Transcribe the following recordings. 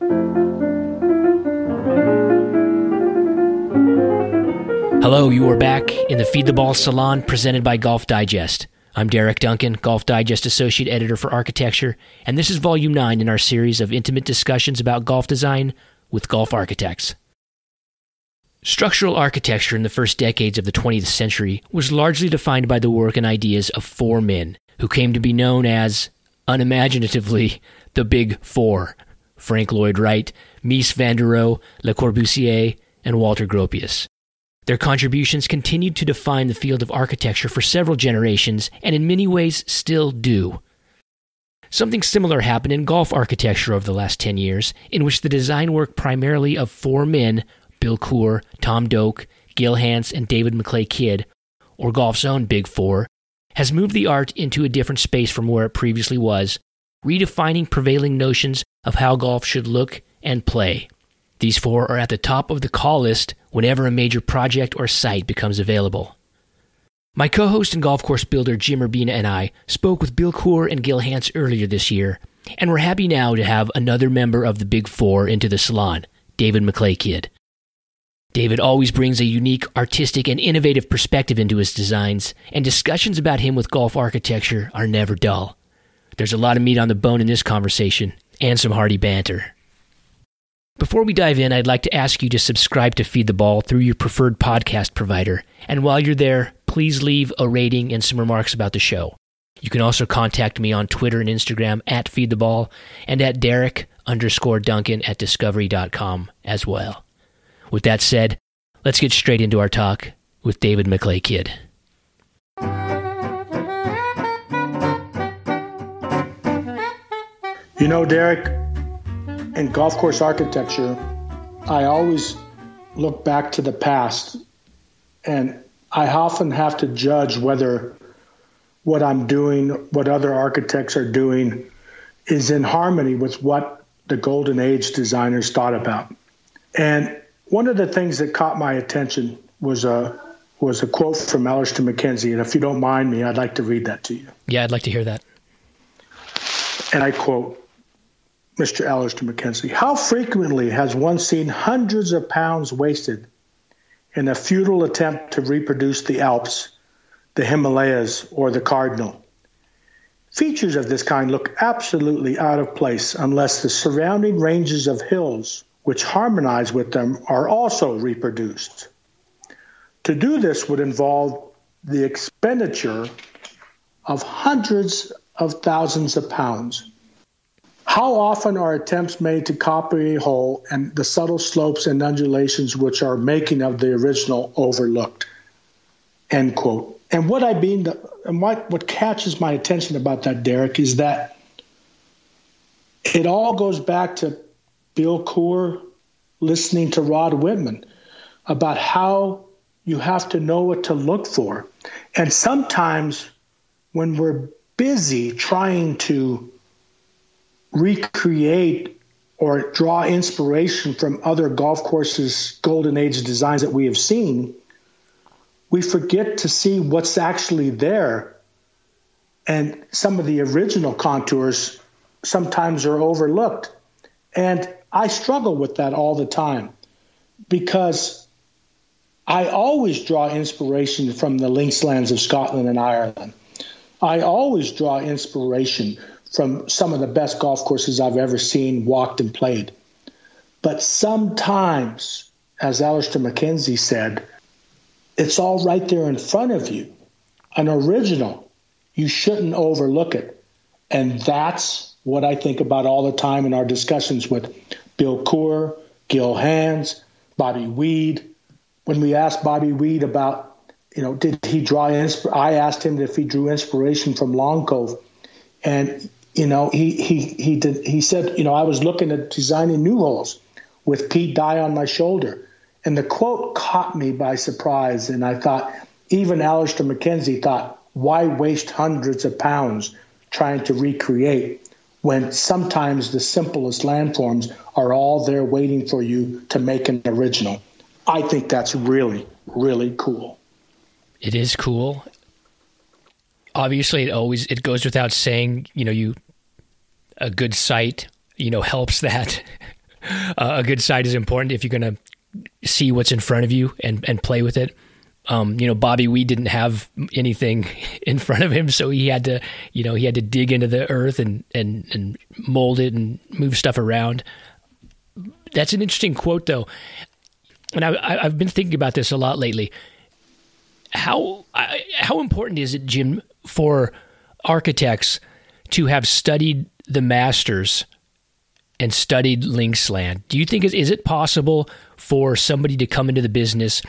Hello, you are back in the Feed the Ball Salon presented by Golf Digest. I'm Derek Duncan, Golf Digest Associate Editor for Architecture, and this is Volume 9 in our series of intimate discussions about golf design with golf architects. Structural architecture in the first decades of the 20th century was largely defined by the work and ideas of four men who came to be known as, unimaginatively, the Big Four Frank Lloyd Wright, Mies van der Rohe, Le Corbusier, and Walter Gropius. Their contributions continued to define the field of architecture for several generations, and in many ways still do. Something similar happened in golf architecture over the last 10 years, in which the design work primarily of four men Bill Coore, Tom Doak, Gil Hanse, and David McLay Kidd, or golf's own Big Four, has moved the art into a different space from where it previously was, redefining prevailing notions of how golf should look and play. These four are at the top of the call list whenever a major project or site becomes available. My co host and golf course builder Jim Urbina and I spoke with Bill Coore and Gil Hanse earlier this year, and we're happy now to have another member of the Big Four into the salon, David McLay Kidd. David always brings a unique, artistic, and innovative perspective into his designs, and discussions about him with golf architecture are never dull. There's a lot of meat on the bone in this conversation, and some hearty banter. Before we dive in, I'd like to ask you to subscribe to Feed the Ball through your preferred podcast provider. And while you're there, please leave a rating and some remarks about the show. You can also contact me on Twitter and Instagram at Feed the Ball and at Derek underscore Duncan at discovery.com as well. With that said, let's get straight into our talk with David McLay Kidd. You know, Derek, in golf course architecture, I always look back to the past and I often have to judge whether what I'm doing, what other architects are doing, is in harmony with what the Golden Age designers thought about. And one of the things that caught my attention was a was a quote from Alister MacKenzie, and if you don't mind me, I'd like to read that to you. Yeah, I'd like to hear that. And I quote Mr. Alister MacKenzie, how frequently has one seen hundreds of pounds wasted in a futile attempt to reproduce the Alps, the Himalayas, or the Cardinal? Features of this kind look absolutely out of place unless the surrounding ranges of hills which harmonize with them are also reproduced. To do this would involve the expenditure of hundreds of thousands of pounds. How often are attempts made to copy a hole and the subtle slopes and undulations which are making of the original overlooked? End quote. And what I mean, and what, what catches my attention about that, Derek, is that it all goes back to Bill Coore listening to Rod Whitman about how you have to know what to look for. And sometimes when we're busy trying to recreate or draw inspiration from other golf courses, golden age designs that we have seen, we forget to see what's actually there. And some of the original contours sometimes are overlooked. And I struggle with that all the time because I always draw inspiration from the linkslands of Scotland and Ireland. I always draw inspiration from some of the best golf courses I've ever seen, walked, and played. But sometimes, as Alister MacKenzie said, it's all right there in front of you. An original. You shouldn't overlook it. And that's what I think about all the time in our discussions with Bill Coore, Gil Hanse, Bobby Weed. When we asked Bobby Weed about, you know, did he draw, I asked him if he drew inspiration from Long Cove. And, you know, he, he, he, did, he said, you know, I was looking at designing new holes with Pete Dye on my shoulder. And the quote caught me by surprise. And I thought, even Alister MacKenzie thought, why waste hundreds of pounds trying to recreate when sometimes the simplest landforms are all there waiting for you to make an original. I think that's really, really cool. It is cool. Obviously, it always it goes without saying. You know, you a good site, you know, helps that. uh, a good site is important if you're going to see what's in front of you and and play with it. Um, you know, Bobby Weed didn't have anything in front of him, so he had to, you know, he had to dig into the earth and and and mold it and move stuff around. That's an interesting quote, though, and I, have been thinking about this a lot lately. How how important is it, Jim, for architects to have studied the masters and studied Linksland? Do you think is is it possible for somebody to come into the business?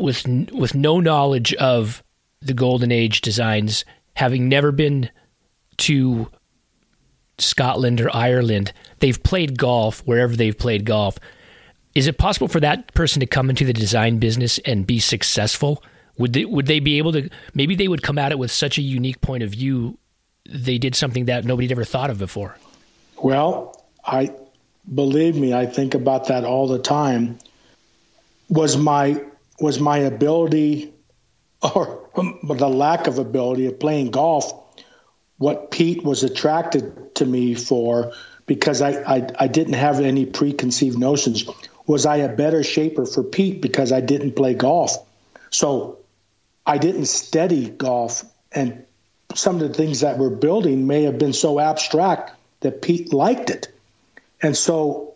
with with no knowledge of the golden age designs, having never been to Scotland or Ireland, they've played golf wherever they've played golf. Is it possible for that person to come into the design business and be successful? Would they would they be able to maybe they would come at it with such a unique point of view they did something that nobody'd ever thought of before? Well, I believe me, I think about that all the time. Was my was my ability or the lack of ability of playing golf what Pete was attracted to me for because I, I, I, didn't have any preconceived notions. Was I a better shaper for Pete because I didn't play golf? So I didn't study golf, and some of the things that we're building may have been so abstract that Pete liked it. And so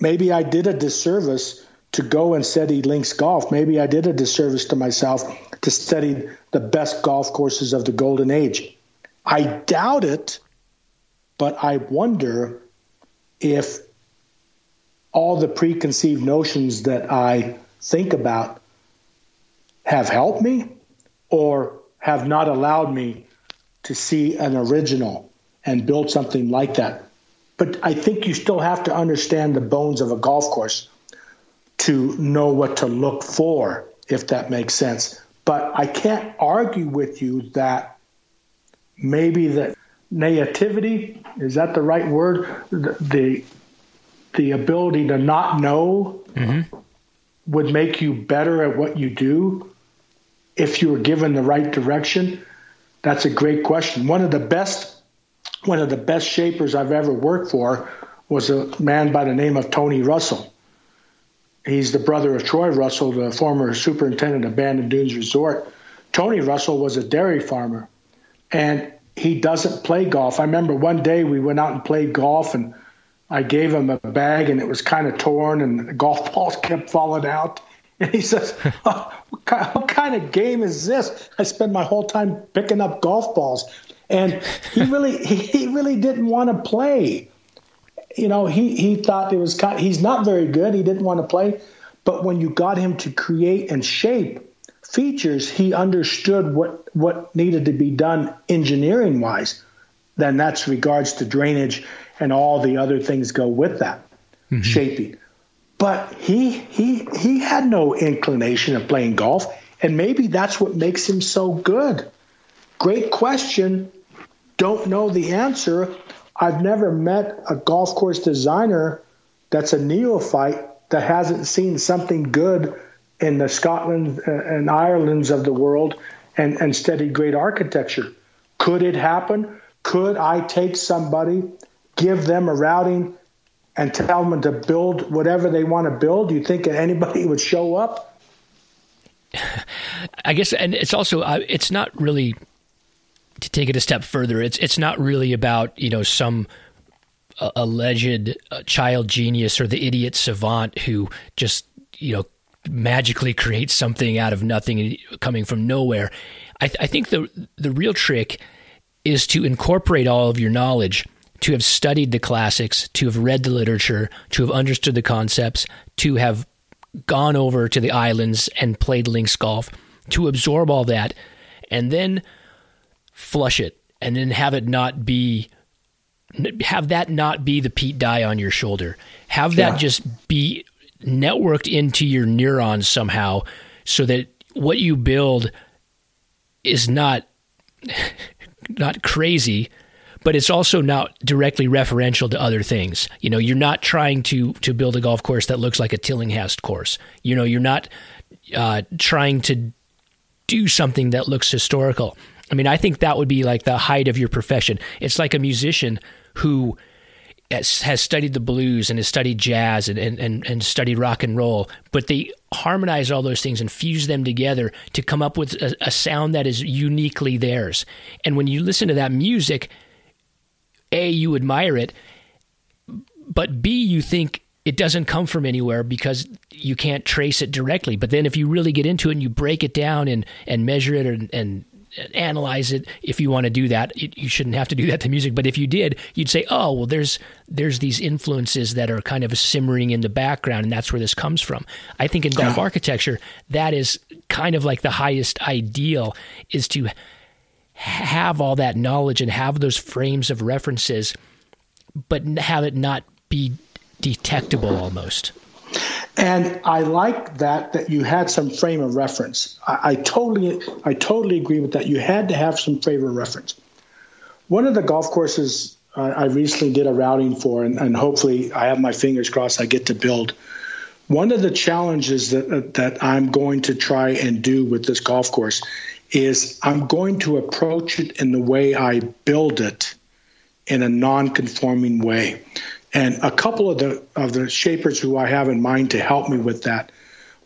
maybe I did a disservice to go and study links golf. Maybe I did a disservice to myself to study the best golf courses of the golden age. I doubt it, but I wonder if all the preconceived notions that I think about have helped me or have not allowed me to see an original and build something like that. But I think you still have to understand the bones of a golf course to know what to look for, if that makes sense. But I can't argue with you that maybe the naivety is that the right word? The the, the ability to not know mm-hmm. would make you better at what you do if you were given the right direction. That's a great question. One of the best one of the best shapers I've ever worked for was a man by the name of Tony Russell. He's the brother of Troy Russell, the former superintendent of Bandon Dunes Resort. Tony Russell was a dairy farmer, and he doesn't play golf. I remember one day we went out and played golf, and I gave him a bag, and it was kind of torn, and the golf balls kept falling out. And he says, oh, what kind of game is this? I spend my whole time picking up golf balls. And he really, he really didn't want to play you know, he, he thought it was kind, he's not very good. He didn't want to play. But when you got him to create and shape features, he understood what, what needed to be done engineering wise. Then that's regards to drainage and all the other things go with that mm-hmm. shaping. But he he he had no inclination of playing golf, and maybe that's what makes him so good. Great question. Don't know the answer, I've never met a golf course designer that's a neophyte that hasn't seen something good in the Scotland uh, and Ireland's of the world and, and studied great architecture. Could it happen? Could I take somebody, give them a routing, and tell them to build whatever they want to build? Do you think anybody would show up? I guess, and it's also uh, it's not really to take it a step further, it's it's not really about you know some uh, alleged uh, child genius or the idiot savant who just you know magically creates something out of nothing coming from nowhere. I, th- I think the the real trick is to incorporate all of your knowledge, to have studied the classics, to have read the literature, to have understood the concepts, to have gone over to the islands and played links golf, to absorb all that, and then flush it and then have it not be have that not be the Pete Dye on your shoulder. Have that yeah. just be networked into your neurons somehow so that what you build is not not crazy but it's also not directly referential to other things. You know, you're not trying to to build a golf course that looks like a Tillinghast course. You know, you're not uh, trying to do something that looks historical. I mean, I think that would be like the height of your profession. It's like a musician who has, studied the blues and has studied jazz and, and, and, and studied rock and roll, but they harmonize all those things and fuse them together to come up with a, a sound that is uniquely theirs. And when you listen to that music, A, you admire it, but B, you think it doesn't come from anywhere because you can't trace it directly. But then if you really get into it and you break it down and, and measure it and, and analyze it if you want to do that it, you shouldn't have to do that to music but if you did you'd say oh well there's there's these influences that are kind of simmering in the background and that's where this comes from i think in golf yeah. architecture that is kind of like the highest ideal is to have all that knowledge and have those frames of references but have it not be detectable almost and I like that that you had some frame of reference. I, I, totally I totally agree with that. You had to have some frame of reference. One of the golf courses uh, I recently did a routing for, and, and, hopefully I have my fingers crossed I get to build. One of the challenges that that I'm going to try and do with this golf course is I'm going to approach it in the way I build it in a non-conforming way. And a couple of the of the shapers who I have in mind to help me with that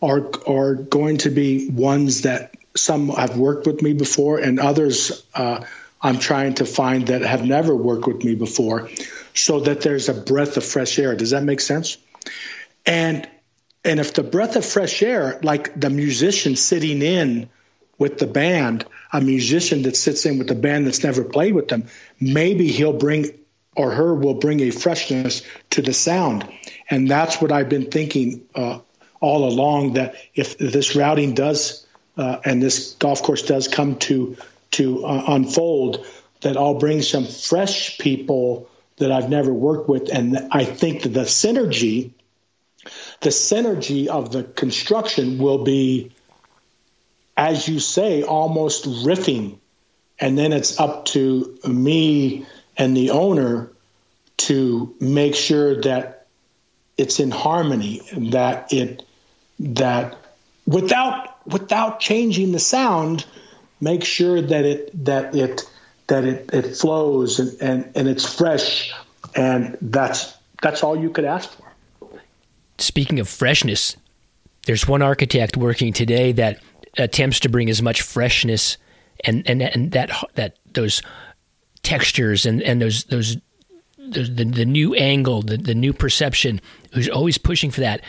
are are going to be ones that some have worked with me before, and others uh, I'm trying to find that have never worked with me before, so that there's a breath of fresh air. Does that make sense? And and if the breath of fresh air, like the musician sitting in with the band, a musician that sits in with the band that's never played with them, maybe he'll bring or her will bring a freshness to the sound. And that's what I've been thinking uh, all along that if this routing does uh, and this golf course does come to to uh, unfold, that I'll bring some fresh people that I've never worked with, and I think that the synergy, the synergy of the construction will be, as you say, almost riffing, and then it's up to me and the owner to make sure that it's in harmony that it that without without changing the sound make sure that it that it that it, it flows and, and, and it's fresh. And that's that's all you could ask for. Speaking of freshness there's one architect working today that attempts to bring as much freshness and and, and that that those textures and, and those those the, the, the new angle, the, the new perception, who's always pushing for that.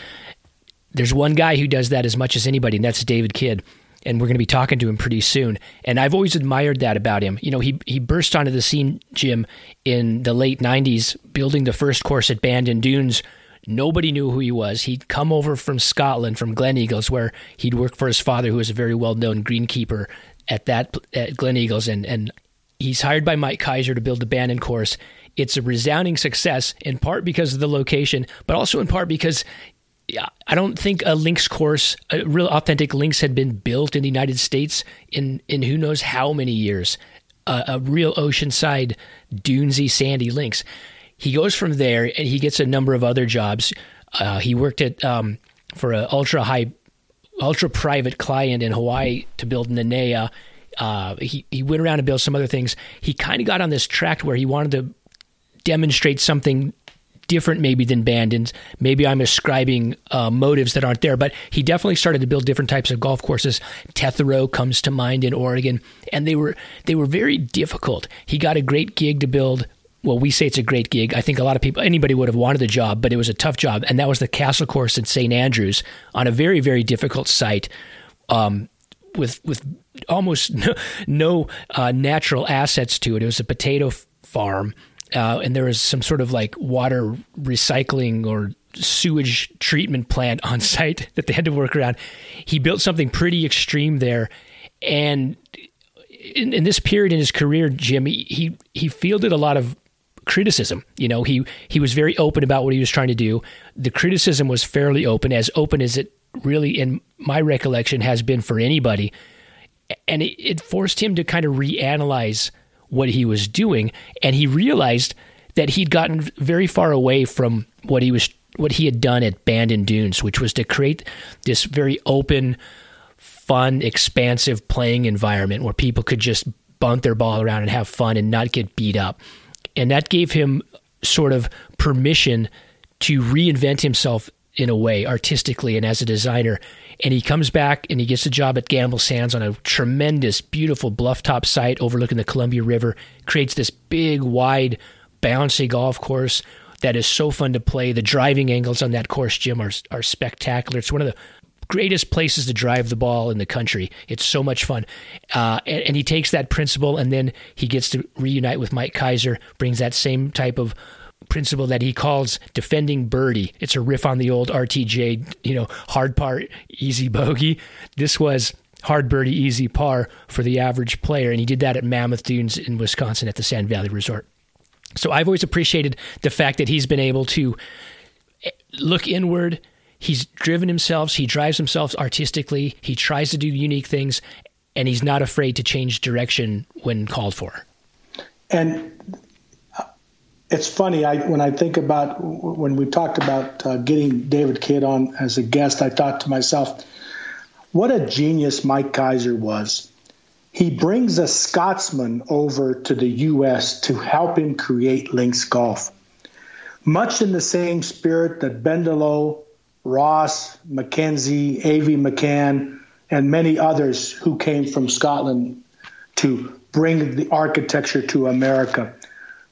There's one guy who does that as much as anybody, and that's David Kidd. And we're going to be talking to him pretty soon. And I've always admired that about him. You know, he he burst onto the scene, Jim, in the late '90s, building the first course at Bandon Dunes. Nobody knew who he was. He'd come over from Scotland, from Gleneagles, where he'd worked for his father, who was a very well-known greenkeeper at that at Gleneagles, and and He's hired by Mike Keiser to build the Bandon course. It's a resounding success, in part because of the location, but also in part because I don't think a links course, a real authentic links, had been built in the United States in in who knows how many years. Uh, a real oceanside, dunesy, sandy links. He goes from there and he gets a number of other jobs. Uh, he worked at um, for an ultra high, ultra private client in Hawaii to build Nanea uh, he he went around and built some other things. He kind of got on this track where he wanted to demonstrate something different, maybe than Bandon's. Maybe I'm ascribing uh, motives that aren't there, but he definitely started to build different types of golf courses. Tetherow comes to mind in Oregon, and they were they were very difficult. He got a great gig to build. Well, we say it's a great gig. I think a lot of people, anybody would have wanted the job, but it was a tough job, and that was the Castle Course in St. Andrews on a very, very difficult site. Um, with with almost no, no uh, natural assets to it. It was a potato farm, uh, and there was some sort of like water recycling or sewage treatment plant on site that they had to work around. He built something pretty extreme there, and in, in this period in his career, Jim, he, he he fielded a lot of criticism. You know, he he was very open about what he was trying to do. The criticism was fairly open, as open as it really, in my recollection, has been for anybody. And it, it forced him to kind of reanalyze what he was doing. And he realized that he'd gotten very far away from what he was what he had done at Band Bandon Dunes, which was to create this very open, fun, expansive playing environment where people could just bunt their ball around and have fun and not get beat up. And that gave him sort of permission to reinvent himself in a way artistically and as a designer. And he comes back and he gets a job at Gamble Sands on a tremendous, beautiful bluff top site overlooking the Columbia River, creates this big, wide, bouncy golf course that is so fun to play. The driving angles on that course, Jim, are, are spectacular. It's one of the greatest places to drive the ball in the country. It's so much fun. Uh, and, and, he takes that principle and then he gets to reunite with Mike Keiser, brings that same type of principle that he calls defending birdie. It's a riff on the old RTJ, you know, hard par, easy bogey. This was hard birdie, easy par for the average player. And he did that at Mammoth Dunes in Wisconsin at the Sand Valley Resort. So I've always appreciated the fact that he's been able to eh, look inward. He's driven himself, he drives himself artistically, he tries to do unique things, and he's not afraid to change direction when called for. And uh, it's funny I, when I think about when we talked about uh, getting David Kidd on as a guest. I thought to myself, what a genius Mike Keiser was he brings a Scotsman over to the U.S. to help him create links golf. Much in the same spirit that Bendelow, Ross, Mackenzie, A.V. McCann, and many others who came from Scotland to bring the architecture to America.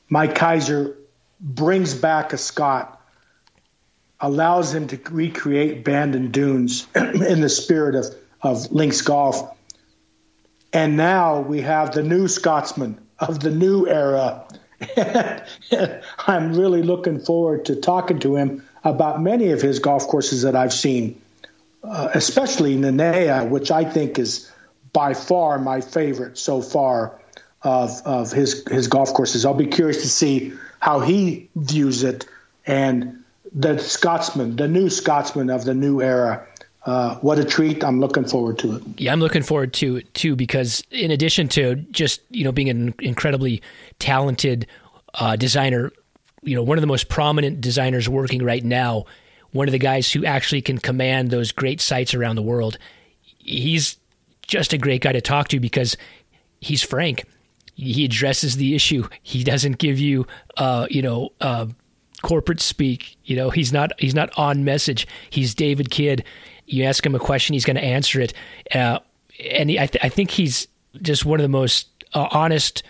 Mike Keiser brings back a Scot, allows him to recreate Bandon Dunes in the spirit of, of links golf and now we have the new Scotsman of the new era. I'm really looking forward to talking to him about many of his golf courses that I've seen, uh, especially Nanea, which I think is by far my favorite so far of, of his, his golf courses. I'll be curious to see how he views it and the Scotsman, the new Scotsman of the new era uh, what a treat! I'm looking forward to it. Yeah, I'm looking forward to it too because in addition to just you know being an incredibly talented uh, designer, you know one of the most prominent designers working right now, one of the guys who actually can command those great sites around the world. He's just a great guy to talk to because he's frank. He addresses the issue. He doesn't give you, uh, you know, uh, corporate speak. You know, he's not he's not on message. He's David Kidd, you ask him a question, he's going to answer it. Uh, and he, I, th- I, think he's just one of the most uh, honest,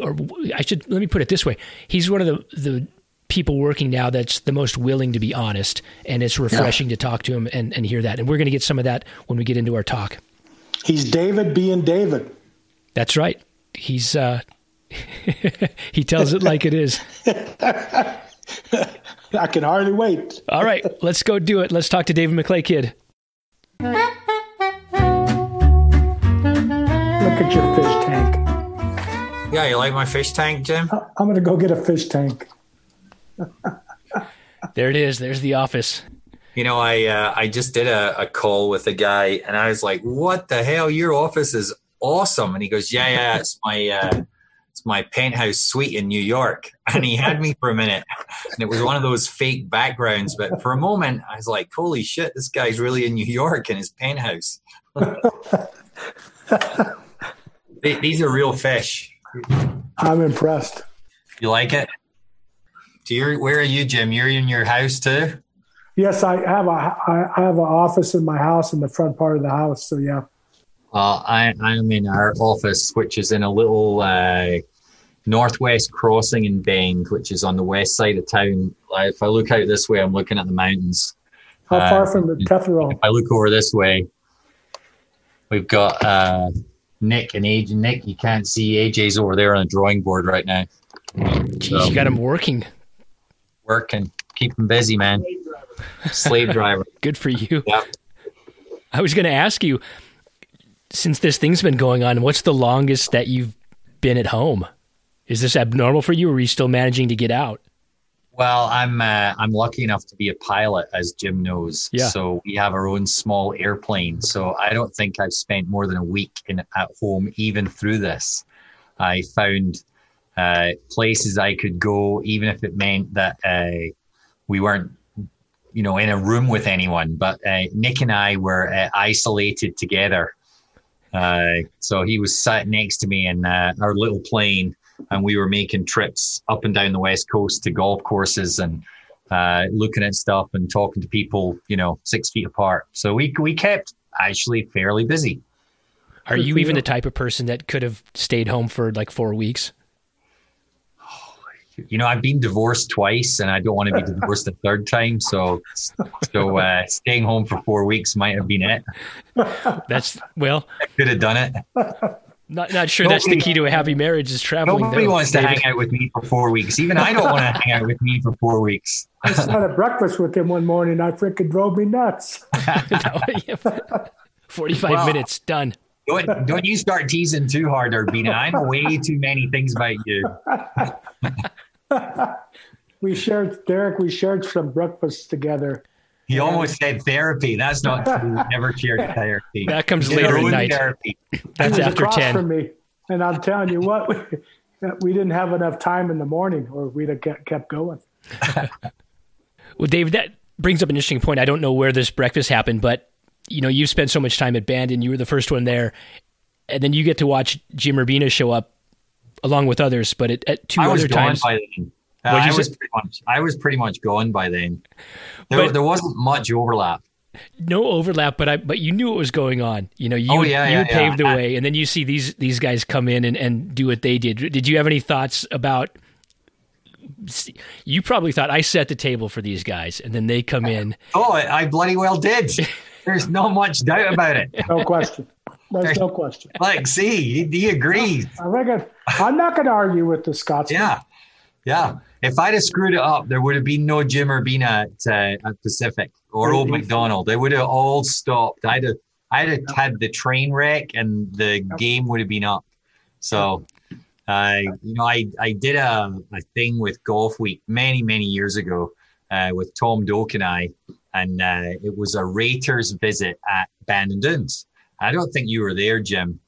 or I should let me put it this way: he's one of the the people working now that's the most willing to be honest, and it's refreshing yeah. to talk to him and, and hear that. And we're going to get some of that when we get into our talk. He's David being David. That's right. He's uh, he tells it like it is. I can hardly wait. All right, let's go do it. Let's talk to David McLay Kidd. Look at your fish tank. Yeah, you like my fish tank, Jim? I'm going to go get a fish tank. there it is. There's the office. You know, I uh, I just did a, a call with a guy, and I was like, "What the hell? Your office is awesome!" And he goes, "Yeah, yeah, it's my." Uh, it's my penthouse suite in New York. And he had me for a minute. And it was one of those fake backgrounds. But for a moment, I was like, holy shit, this guy's really in New York in his penthouse. These are real fish. I'm impressed. You like it? Do you, where are you, Jim? You're in your house too? Yes, I have a I have an office in my house in the front part of the house. So yeah. Uh, I, I'm in our office, which is in a little uh, northwest crossing in Bend, which is on the west side of town. If I look out this way, I'm looking at the mountains. How uh, far from the Tetherow? If I look over this way, we've got uh, Nick and AJ. Nick, you can't see AJ's over there on a drawing board right now. Jeez, so, you got him working. Working, keep him busy, man. Slave driver. Good for you. Yeah. I was going to ask you, since this thing's been going on, what's the longest that you've been at home? Is this abnormal for you, or are you still managing to get out? Well, I'm uh, I'm lucky enough to be a pilot, as Jim knows. Yeah. So we have our own small airplane. So I don't think I've spent more than a week in at home, even through this. I found uh, places I could go, even if it meant that uh, we weren't, you know, in a room with anyone. But uh, Nick and I were uh, isolated together. Uh, so he was sat next to me in our little plane and we were making trips up and down the west coast to golf courses and uh, looking at stuff and talking to people, you know, six feet apart. So we we kept actually fairly busy. Are you even the type of person that could have stayed home for like four weeks? You know, I've been divorced twice, and I don't want to be divorced a third time. So, so uh, staying home for four weeks might have been it. That's well, I could have done it. Not not sure nobody, that's the key to a happy marriage is traveling. Nobody though, wants David. to hang out with me for four weeks. Even I don't want to hang out with me for four weeks. I had a breakfast with him one morning. I freaking drove me nuts. Forty-five well, minutes done. Don't, don't you start teasing too hard, Urbina. I know way too many things about you. we shared, Derek. We shared some breakfasts together he almost said therapy. That's not true. Never shared therapy. That comes later in night. Therapy. That's after ten. From me, and I'm telling you what, we, we didn't have enough time in the morning, or we'd have kept going. well, Dave, that brings up an interesting point. I don't know where this breakfast happened, but you know, you've spent so much time at Bandon. You were the first one there, and then you get to watch Jim Urbina show up along with others. But at, at two I other times, by then. Uh, I was pretty much I was pretty much gone by then. There, but, there wasn't much overlap. No overlap, but I but you knew what was going on. You know, you oh, yeah, you yeah, paved yeah. the way, and then you see these these guys come in and, and do what they did. Did you have any thoughts about? You probably thought I set the table for these guys, and then they come in. Oh, I bloody well did. There's no much doubt about it. No question. There's no question. Like, see, he, he agrees. I reckon I'm not going to argue with the Scots. Yeah, yeah. If I'd have screwed it up, there would have been no Jim Urbina at, uh, at Pacific or Old Macdonald. They would have all stopped. I'd have, I'd have had the train wreck and the game would have been up. So, uh, you know, I, I did a, a thing with Golf Week many, many years ago uh, with Tom Doak and I, and uh, it was a raters visit at Bandon Dunes. I don't think you were there, Jim,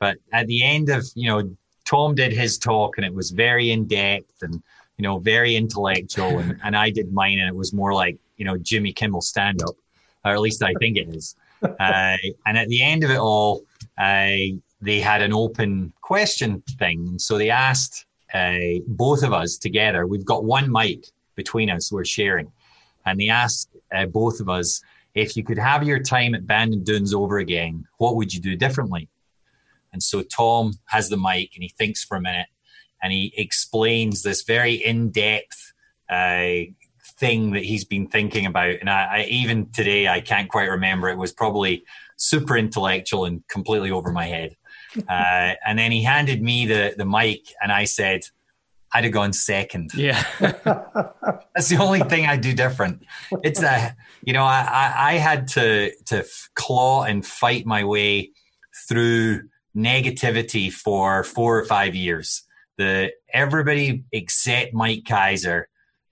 but at the end of, you know, Tom did his talk and it was very in depth and you know, very intellectual, and, and I did mine, and it was more like you know Jimmy Kimmel stand up, or at least I think it is. Uh, and at the end of it all, uh, they had an open question thing, so they asked uh, both of us together. We've got one mic between us, we're sharing, and they asked uh, both of us if you could have your time at Bandon Dunes over again, what would you do differently? And so Tom has the mic and he thinks for a minute and he explains this very in-depth uh, thing that he's been thinking about. And I, I, even today I can't quite remember. It was probably super intellectual and completely over my head. Uh, and then he handed me the the mic, and I said, "I'd have gone second. Yeah, that's the only thing I do different. It's a you know I, I, I had to to claw and fight my way through negativity for four or five years the everybody except Mike Keiser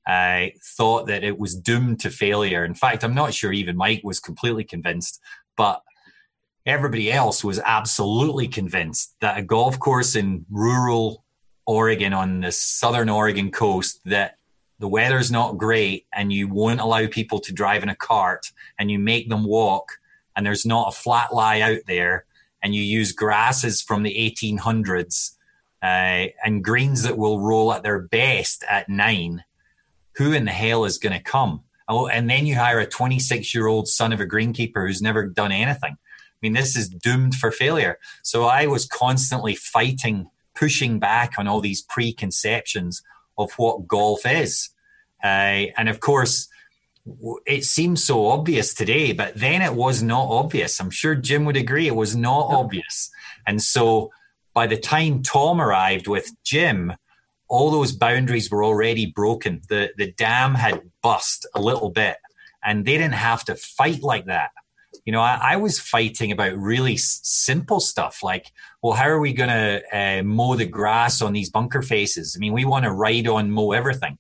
uh, thought that it was doomed to failure. In fact, I'm not sure even Mike was completely convinced, but everybody else was absolutely convinced that a golf course in rural Oregon on the southern Oregon coast that the weather's not great and you won't allow people to drive in a cart and you make them walk and there's not a flat lie out there and you use grasses from the 1800s uh, and greens that will roll at their best at nine, who in the hell is going to come? Oh, and then you hire a 26 year old son of a greenkeeper who's never done anything. I mean, this is doomed for failure. So I was constantly fighting, pushing back on all these preconceptions of what golf is. Uh, and of course, it seems so obvious today, but then it was not obvious. I'm sure Jim would agree it was not obvious. And so by the time Tom arrived with Jim, all those boundaries were already broken. The the dam had bust a little bit, and they didn't have to fight like that. You know, I, I was fighting about really s- simple stuff like, well, how are we going to uh, mow the grass on these bunker faces? I mean, we want to ride on mow everything.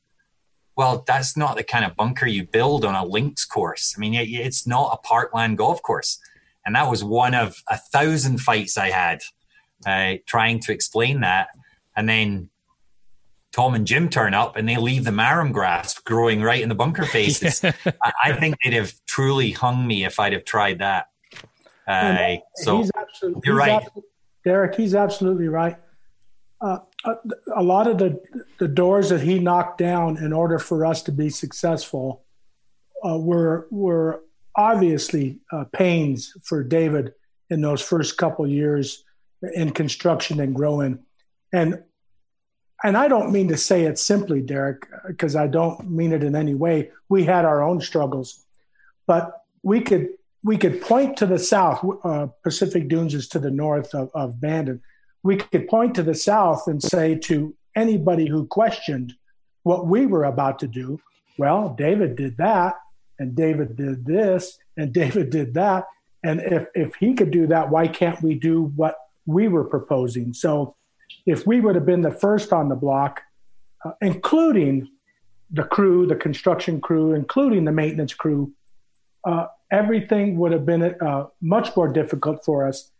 Well, that's not the kind of bunker you build on a links course. I mean, it, it's not a parkland golf course. And that was one of a thousand fights I had uh, trying to explain that. And then Tom and Jim turn up and they leave the marram grass growing right in the bunker faces. I, I, think they'd have truly hung me if I'd have tried that. Uh, so he's absolutely, you're he's right. Absolutely, Derek, he's absolutely right. uh, a, a, lot of the the doors that he knocked down in order for us to be successful uh, were were obviously uh, pains for David in those first couple years in construction and growing, and and I don't mean to say it simply, Derek, because I don't mean it in any way. We had our own struggles, but we could we could point to the south. Uh, Pacific Dunes is to the north of, of Bandon. We could point to the south and say to anybody who questioned what we were about to do, well, David did that, and David did this, and David did that. And if, if he could do that, why can't we do what we were proposing? So if we would have been the first on the block, uh, including the crew, the construction crew, including the maintenance crew, uh, everything would have been uh, much more difficult for us.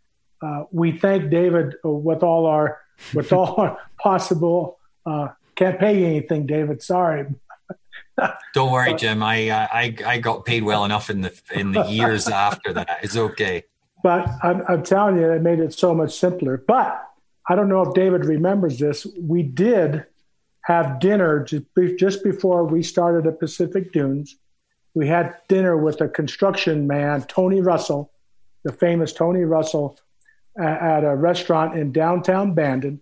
Uh, we thank David with all our with all our possible. Uh, can't pay you anything, David. Sorry, don't worry, Jim. I, uh, I I got paid well enough in the in the years after that. It's okay. But I'm, I'm telling you, it made it so much simpler. But I don't know if David remembers this. We did have dinner just before we started at Pacific Dunes. We had dinner with a construction man, Tony Russell, the famous Tony Russell, at a restaurant in downtown Bandon.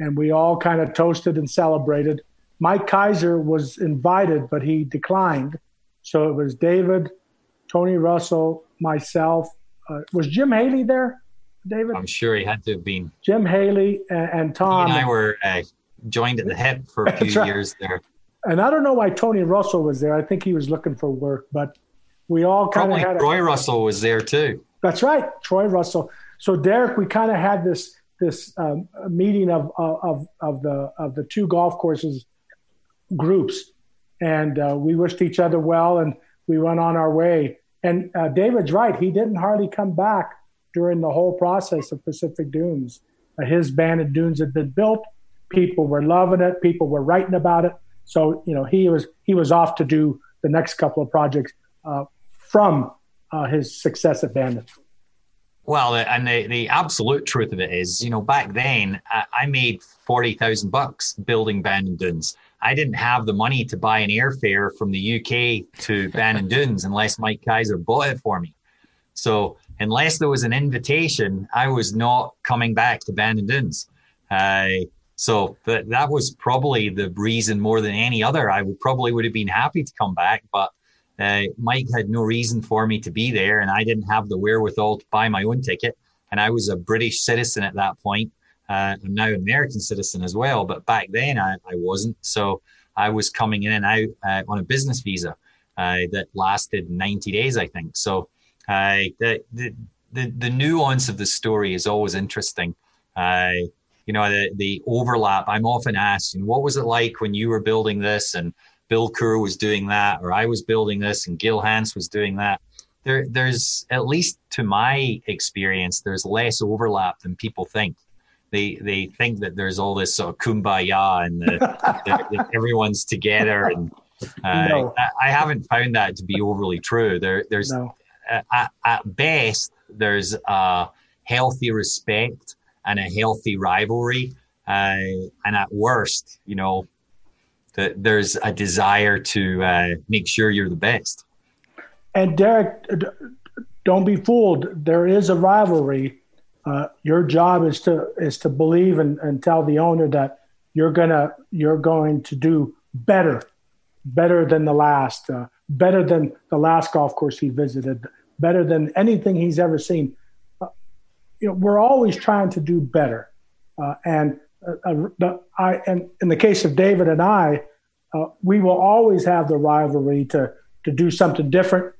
And we all kind of toasted and celebrated Mike Keiser was invited, but he declined. So it was David, Tony Russell, myself. Uh, was Jim Haley there, David? I'm sure he had to have been. Jim Haley and, and Tom. He and I were uh, joined at the hip for a few right. years there. And I don't know why Tony Russell was there. I think he was looking for work, but we all kind of had. Troy a, Russell was there too. That's right, Troy Russell. So Derek, we kind of had this this um, meeting of, of of the of the two golf courses groups. And uh, we wished each other well and we went on our way. And uh, David's right. He didn't hardly come back during the whole process of Pacific Dunes. Uh, his Bandon Dunes had been built. People were loving it. People were writing about it. So, you know, he was, he was off to do the next couple of projects uh, from uh, his success at Bandon. Well, and the, the absolute truth of it is, you know, back then I, I made forty thousand bucks building Bandon Dunes. I didn't have the money to buy an airfare from the UK to Dunes unless Mike Keiser bought it for me. So unless there was an invitation, I was not coming back to Dunes. Uh, so that that was probably the reason more than any other. I would probably would have been happy to come back, but uh, Mike had no reason for me to be there, and I didn't have the wherewithal to buy my own ticket. And I was a British citizen at that point, uh, I'm now an American citizen as well, but back then I, I wasn't. So I was coming in and out uh, on a business visa uh, that lasted 90 days, I think. So uh, the, the, the, nuance of the story is always interesting. Uh, you know, the, the overlap, I'm often asked, what was it like when you were building this and Bill Coore was doing that, or I was building this and Gil Hanse was doing that? There, there's, at least to my experience, there's less overlap than people think they they think that there's all this sort of kumbaya and the, everyone's together and uh, no. I, I, haven't found that to be overly true. There there's no. at, at best there's a healthy respect and a healthy rivalry, uh, and at worst, you know, that there's a desire to uh, make sure you're the best. And Derek, don't be fooled. There is a rivalry uh, your job is to is to believe and, and tell the owner that you're gonna you're going to do better, better than the last, uh, better than the last golf course he visited, better than anything he's ever seen. Uh, you know, we're always trying to do better, uh, and uh, the, I and in the case of David and I, we will always have the rivalry to to do something different,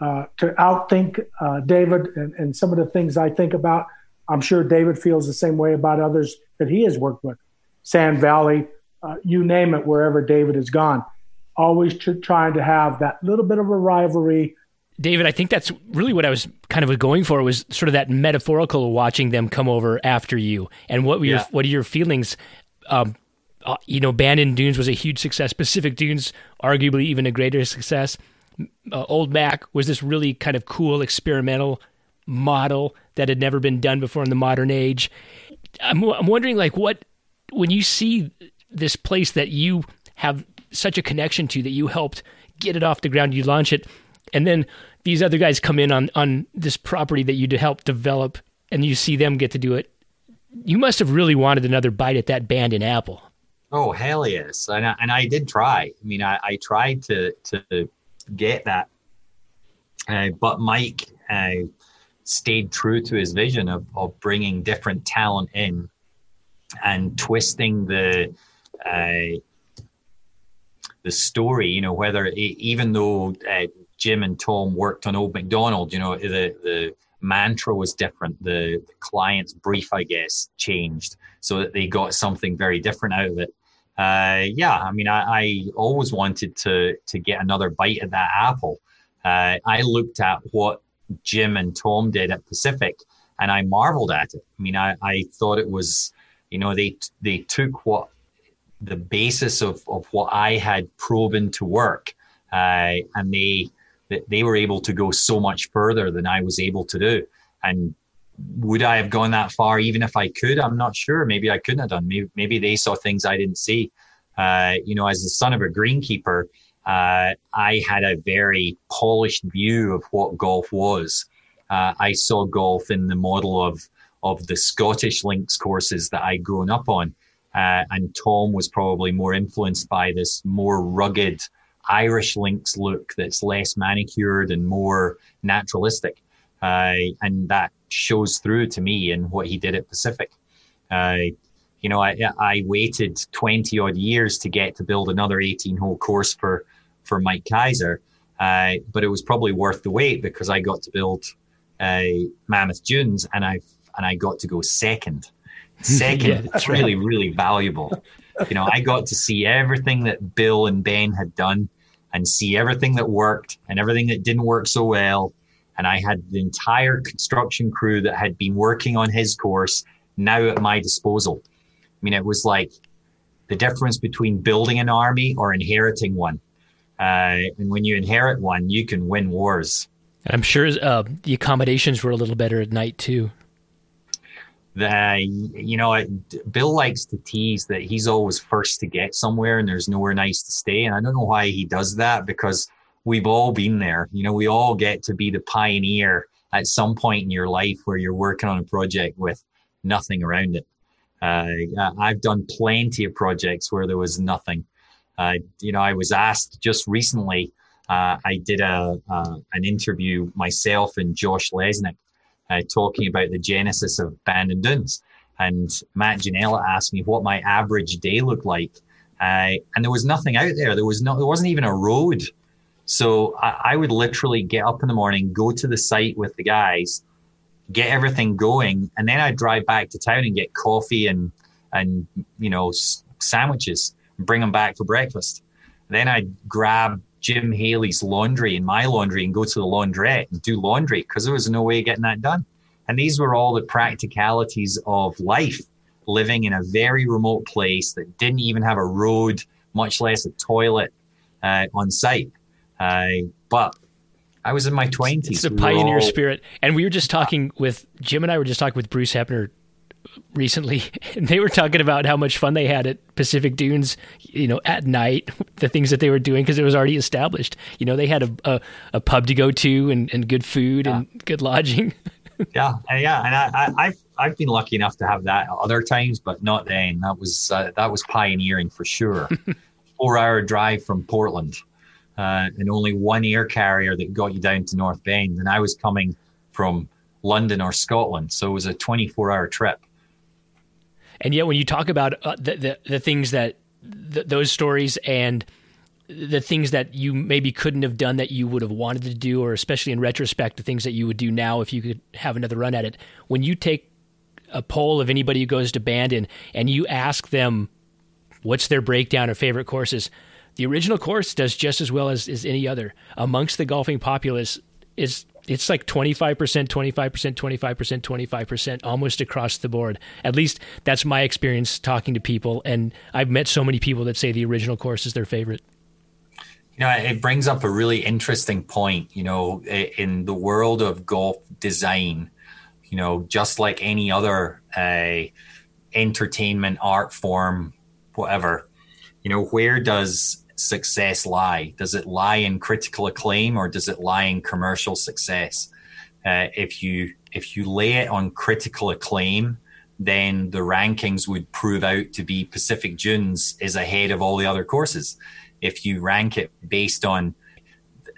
to outthink David and, and some of the things I think about I'm sure David feels the same way about others that he has worked with. Sand Valley, uh, you name it, wherever David has gone. Always trying to have that little bit of a rivalry. David, I think that's really what I was kind of going for was sort of that metaphorical watching them come over after you. And what were yeah. your, what are your feelings? Um, uh, you know, Bandon Dunes was a huge success. Pacific Dunes, arguably even a greater success. Uh, Old Mac was this really kind of cool experimental model that had never been done before in the modern age. I'm, I'm wondering, like, what when you see this place that you have such a connection to that you helped get it off the ground, you launch it, and then these other guys come in on on this property that you helped develop, and you see them get to do it. You must have really wanted another bite at that Bandon apple. Oh hell yes, and I, and I did try. I mean, I, I tried to to get that, uh, but Mike uh, stayed true to his vision of of bringing different talent in and twisting the uh, the story. You know, whether it, even though uh, Jim and Tom worked on Old Macdonald, you know, the the mantra was different. The, the client's brief, I guess, changed so that they got something very different out of it. Uh, yeah, I mean, I, I, always wanted to to get another bite at that apple. Uh, I looked at what Jim and Tom did at Pacific, and I marveled at it. I mean, I, I thought it was, you know, they they took what the basis of of what I had proven to work, uh, and they they were able to go so much further than I was able to do. And would I have gone that far even if I could? I'm not sure. Maybe I couldn't have done. Maybe maybe they saw things I didn't see. Uh, you know, as the son of a greenkeeper, uh, I had a very polished view of what golf was. Uh, I saw golf in the model of of the Scottish links courses that I'd grown up on, uh, and Tom was probably more influenced by this more rugged Irish links look that's less manicured and more naturalistic, uh, and that shows through to me in what he did at Pacific. Uh, you know, I, I waited 20 odd years to get to build another 18 hole course for for Mike Keiser. Uh, but it was probably worth the wait because I got to build uh, Mammoth Dunes and I and I got to go second. Second, yeah, that's really really valuable. You know, I got to see everything that Bill and Ben had done, and see everything that worked and everything that didn't work so well. And I had the entire construction crew that had been working on his course now at my disposal. I mean, it was like the difference between building an army or inheriting one. Uh, and when you inherit one, you can win wars. And I'm sure uh, the accommodations were a little better at night too. The, you know, Bill likes to tease that he's always first to get somewhere and there's nowhere nice to stay. And I don't know why he does that because we've all been there. You know, we all get to be the pioneer at some point in your life where you're working on a project with nothing around it. Uh, I've done plenty of projects where there was nothing. Uh, you know, I was asked just recently. Uh, I did a uh, an interview myself and Josh Lesnik uh, talking about the genesis of Bandon Dunes, and Matt Ginella asked me what my average day looked like, uh, and there was nothing out there. There was no, there wasn't even a road. So I, I would literally get up in the morning, go to the site with the guys, get everything going, and then I'd drive back to town and get coffee and and you know s- sandwiches and bring them back for breakfast. Then I'd grab Jim Haley's laundry and my laundry and go to the laundrette and do laundry because there was no way of getting that done. And these were all the practicalities of life, living in a very remote place that didn't even have a road, much less a toilet uh, on site. Uh, but I was in my 20s. It's a pioneer all... spirit. And we were just talking with Jim and I were just talking with Bruce Hepner recently, and they were talking about how much fun they had at Pacific Dunes, you know, at night, the things that they were doing because it was already established. You know, they had a, a, a pub to go to and, and good food yeah. and good lodging. yeah, yeah, and I, I, have I've been lucky enough to have that other times, but not then. That was uh, that was pioneering for sure. Four hour drive from Portland, uh, and only one air carrier that got you down to North Bend, and I was coming from London or Scotland, so it was a 24 hour trip. And yet, when you talk about uh, the, the, the things that th- those stories and the things that you maybe couldn't have done that you would have wanted to do, or especially in retrospect, the things that you would do now if you could have another run at it. When you take a poll of anybody who goes to Bandon and you ask them what's their breakdown of favorite courses, the original course does just as well as, as any other amongst the golfing populace. Is it's like 25%, 25%, 25%, 25%, almost across the board. At least that's my experience talking to people. And I've met so many people that say the original course is their favorite. You know, it brings up a really interesting point. You know, in the world of golf design, you know, just like any other uh, entertainment, art form, whatever, you know, where does success lie? Does it lie in critical acclaim or does it lie in commercial success? Uh, if you if you lay it on critical acclaim, then the rankings would prove out to be Pacific Dunes is ahead of all the other courses. If you rank it based on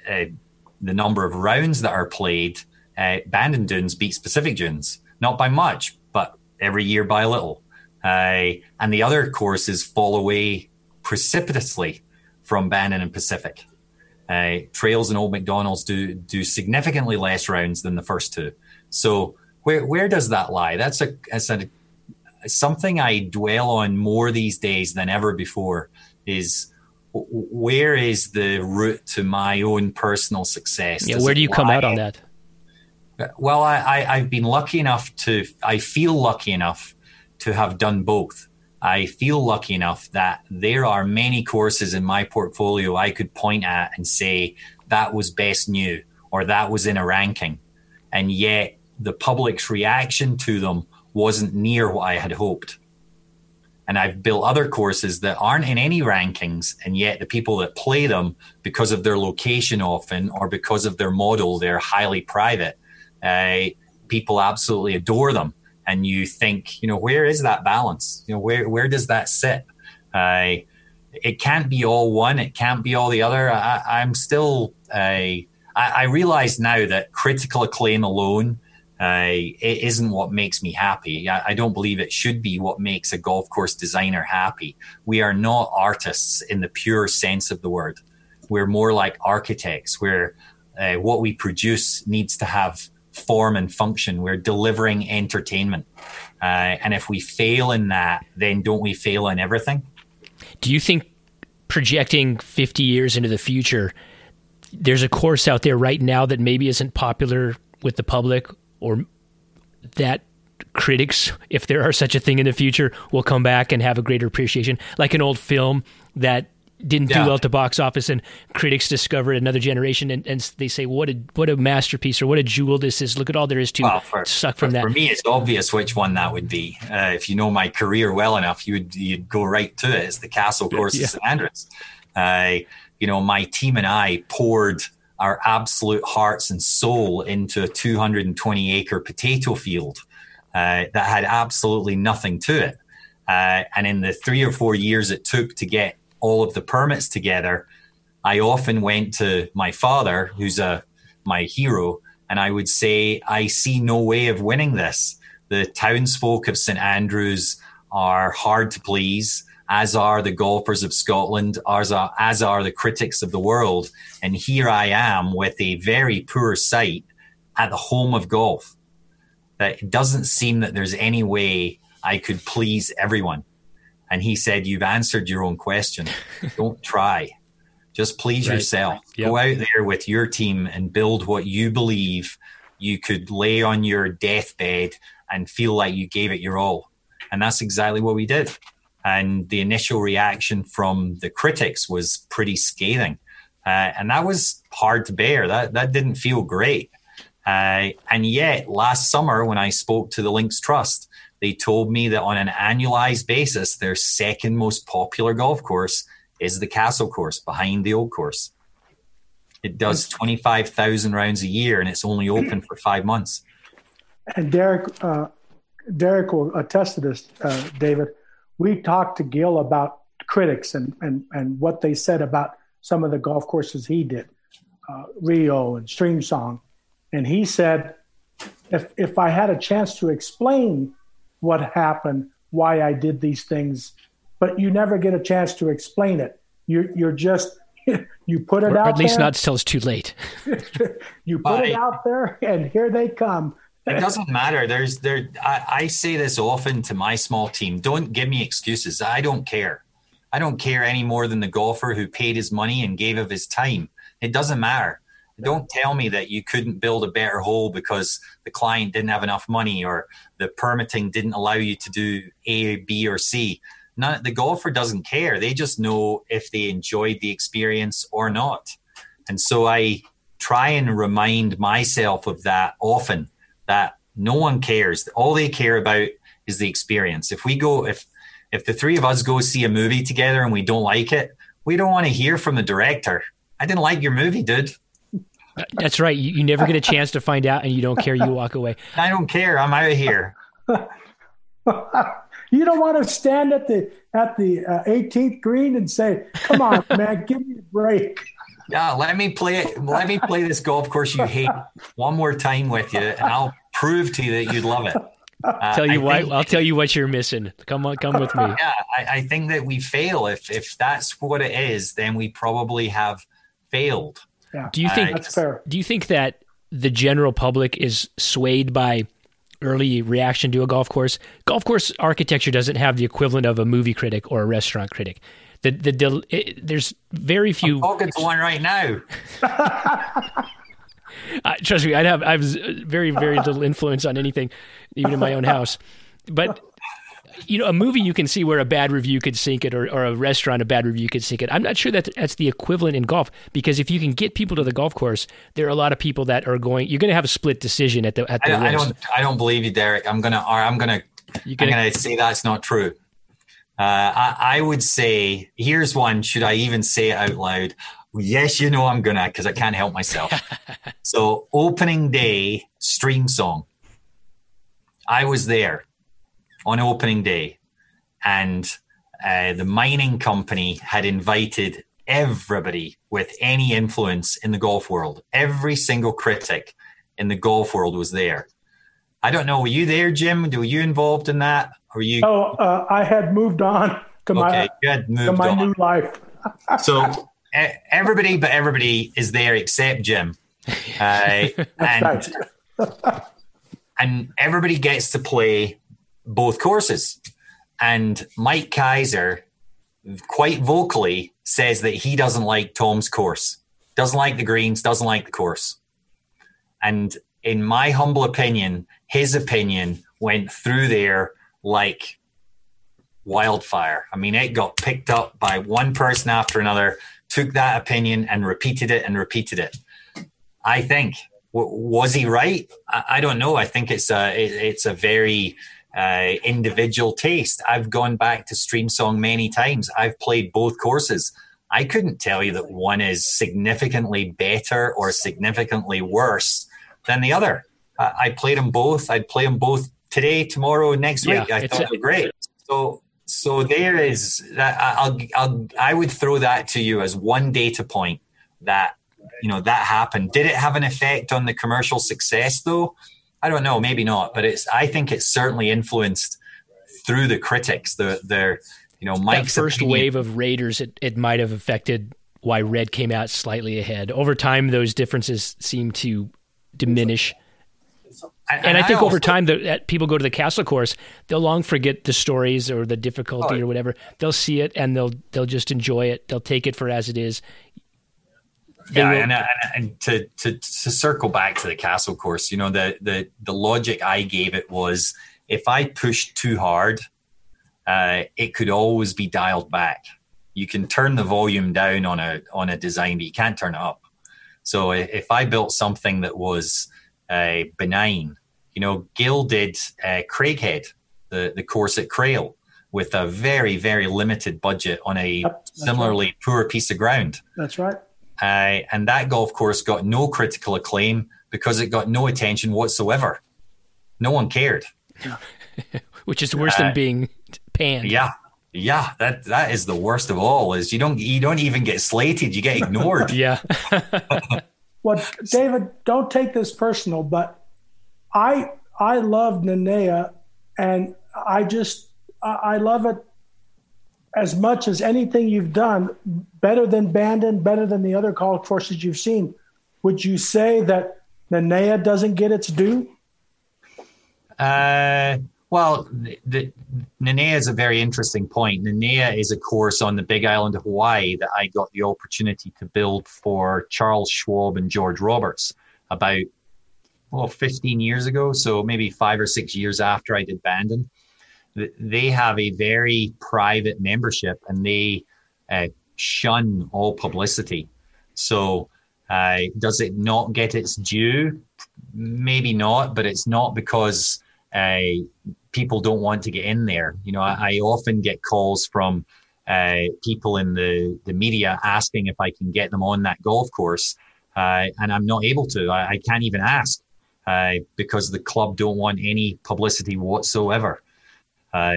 uh, the number of rounds that are played, uh, Bandon Dunes beats Pacific Dunes, not by much, but every year by a little. Uh, and the other courses fall away precipitously from Bandon and Pacific. Uh, Trails and Old Macdonald's do do significantly less rounds than the first two. So where where does that lie? That's a, that's a something I dwell on more these days than ever before. Is where is the route to my own personal success? Yeah, where do you come out on that? Well, I, I, I've been lucky enough to, I feel lucky enough to have done both. I feel lucky enough that there are many courses in my portfolio I could point at and say that was best new or that was in a ranking. And yet the public's reaction to them wasn't near what I had hoped. And I've built other courses that aren't in any rankings, and yet the people that play them, because of their location often or because of their model, they're highly private. Uh, people absolutely adore them. And you think, you know, where is that balance? You know, where where does that sit? Uh, it can't be all one. It can't be all the other. I, am still. Uh, I, I realize now that critical acclaim alone uh, it isn't what makes me happy. I, I, don't believe it should be what makes a golf course designer happy. We are not artists in the pure sense of the word. We're more like architects, where uh, what we produce needs to have form and function. We're delivering entertainment. Uh, and if we fail in that, then don't we fail in everything? Do you think projecting 50 years into the future, there's a course out there right now that maybe isn't popular with the public or that critics, if there are such a thing in the future, will come back and have a greater appreciation, like an old film that didn't yeah. do well at the box office and critics discover another generation and, and, they say what a what a masterpiece or what a jewel this is look at all there is to well, for, suck from that for me it's obvious which one that would be uh, if you know my career well enough you would you'd go right to it it's the castle course yeah. of st andrews uh, you know my team and i poured our absolute hearts and soul into a 220 acre potato field uh, that had absolutely nothing to it. Uh, and in the three or four years it took to get all of the permits together, I often went to my father, who's a my hero, and I would say, I see no way of winning this. The townsfolk of St Andrews are hard to please as are the golfers of Scotland, as are, as are the critics of the world. And here I am with a very poor site at the home of golf. That it doesn't seem that there's any way I could please everyone. And he said, You've answered your own question. Don't try. Just please right. yourself. Yep. Go out there with your team and build what you believe you could lay on your deathbed and feel like you gave it your all. And that's exactly what we did and the initial reaction from the critics was pretty scathing, uh, and that was hard to bear. That that didn't feel great. Uh, and yet, last summer when I spoke to the Links Trust, they told me that on an annualized basis, their second most popular golf course is the Castle Course behind the Old Course. It does 25,000 rounds a year and it's only open for five months. And Derek, uh, Derek will attest to this, uh, David we talked to Gil about critics and, and, and what they said about some of the golf courses he did, uh, Rio and Streamsong. And he said, if, if I had a chance to explain what happened, why I did these things, but you never get a chance to explain it. You're, you're just, you put it or out at least there, not until it's too late. you put it out there and here they come it doesn't matter. There's there. I, I, say this often to my small team. Don't give me excuses. I don't care. I don't care any more than the golfer who paid his money and gave of his time. It doesn't matter. Don't tell me that you couldn't build a better hole because the client didn't have enough money or the permitting didn't allow you to do A, B, or C. None, the golfer doesn't care. They just know if they enjoyed the experience or not. And so I try and remind myself of that often that no one cares. All they care about is the experience. If we go, if if the three of us go see a movie together and we don't like it, we don't want to hear from the director. I didn't like your movie, dude. That's right. You, you never get a chance to find out, and you don't care. You walk away. I don't care. I'm out of here. you don't want to stand at the at the uh, 18th green and say, "Come on, man, give me a break." Yeah, let me play it. Let me play this golf course you hate one more time with you, and I'll prove to you that you'd love it. Uh, tell you what, I'll tell you what you're missing. Come on, come with me. Yeah, I, I, think that we fail. If if that's what it is, then we probably have failed. Yeah. Do you think that's fair? Do you think that the general public is swayed by early reaction to a golf course? Golf course architecture doesn't have the equivalent of a movie critic or a restaurant critic. The the, the it, there's very few. I'm talking to one right now. uh, trust me, I'd have I have very very little influence on anything, even in my own house. But you know, a movie you can see where a bad review could sink it, or, or a restaurant a bad review could sink it. I'm not sure that that's the equivalent in golf because if you can get people to the golf course, there are a lot of people that are going. You're going to have a split decision at the at the. I, I don't. I don't believe you, Derek. I'm gonna. I'm gonna. I'm gonna say that's not true. Uh, I, I would say here's one. Should I even say it out loud? Yes, you know I'm gonna because I can't help myself. so opening day Streamsong. I was there on opening day, and uh, the mining company had invited everybody with any influence in the golf world. Every single critic in the golf world was there. I don't know. Were you there, Jim? Were you involved in that? Or you? Oh, uh, I had moved on to my okay, to my on. new life. so everybody, but everybody is there except Jim, uh, and and everybody gets to play both courses. And Mike Keiser quite vocally says that he doesn't like Tom's course, doesn't like the greens, doesn't like the course. And in my humble opinion, his opinion went through there like wildfire. I mean, it got picked up by one person after another, took that opinion and repeated it and repeated it. I think was he right? I, don't know. I think it's a it's a very uh, individual taste. I've gone back to Streamsong many times. I've played both courses. I couldn't tell you that one is significantly better or significantly worse than the other. I, I played them both. I'd play them both today, tomorrow, next yeah, week. I thought they were great. So, so there is that. I'll, I'll, I would throw that to you as one data point that you know that happened. Did it have an effect on the commercial success though? I don't know, maybe not, but it's. I think it's certainly influenced through the critics. The their you know Mike's that first opinion. wave of raters. It it might have affected why Red came out slightly ahead. Over time, those differences seem to diminish. And, and I think I over time, that uh, people go to the castle course, they'll long forget the stories or the difficulty oh, or whatever. They'll see it and they'll they'll just enjoy it. They'll take it for as it is yeah, and, and, and to, to to circle back to the castle course, you know, the the the logic I gave it was if I pushed too hard, uh, it could always be dialed back. You can turn the volume down on a on a design, but you can't turn it up. So if I built something that was uh, benign, you know, Gil did uh, Craighead, the the course at Crail, with a very very limited budget on a yep, similarly right. poor piece of ground. That's right uh, and that golf course got no critical acclaim because it got no attention whatsoever. No one cared. Which is worse uh, than being panned. Yeah. Yeah, that that is the worst of all. Is you don't you don't even get slated, you get ignored. yeah. well, David, don't take this personal, but I I love Nanea, and I just I love it as much as anything you've done, better than Bandon, better than the other college courses you've seen, would you say that Nanea doesn't get its due? Uh, well, the, the, Nanea is a very interesting point. Nanea is a course on the big island of Hawaii that I got the opportunity to build for Charles Schwab and George Roberts about, well, 15 years ago. So maybe five or six years after I did Bandon they have a very private membership and they uh, shun all publicity. So, uh, does it not get its due? Maybe not, but it's not because uh, people don't want to get in there. You know, I, I often get calls from uh, people in the, the media asking if I can get them on that golf course, uh, and I'm not able to. I, I can't even ask uh, because the club don't want any publicity whatsoever. Uh,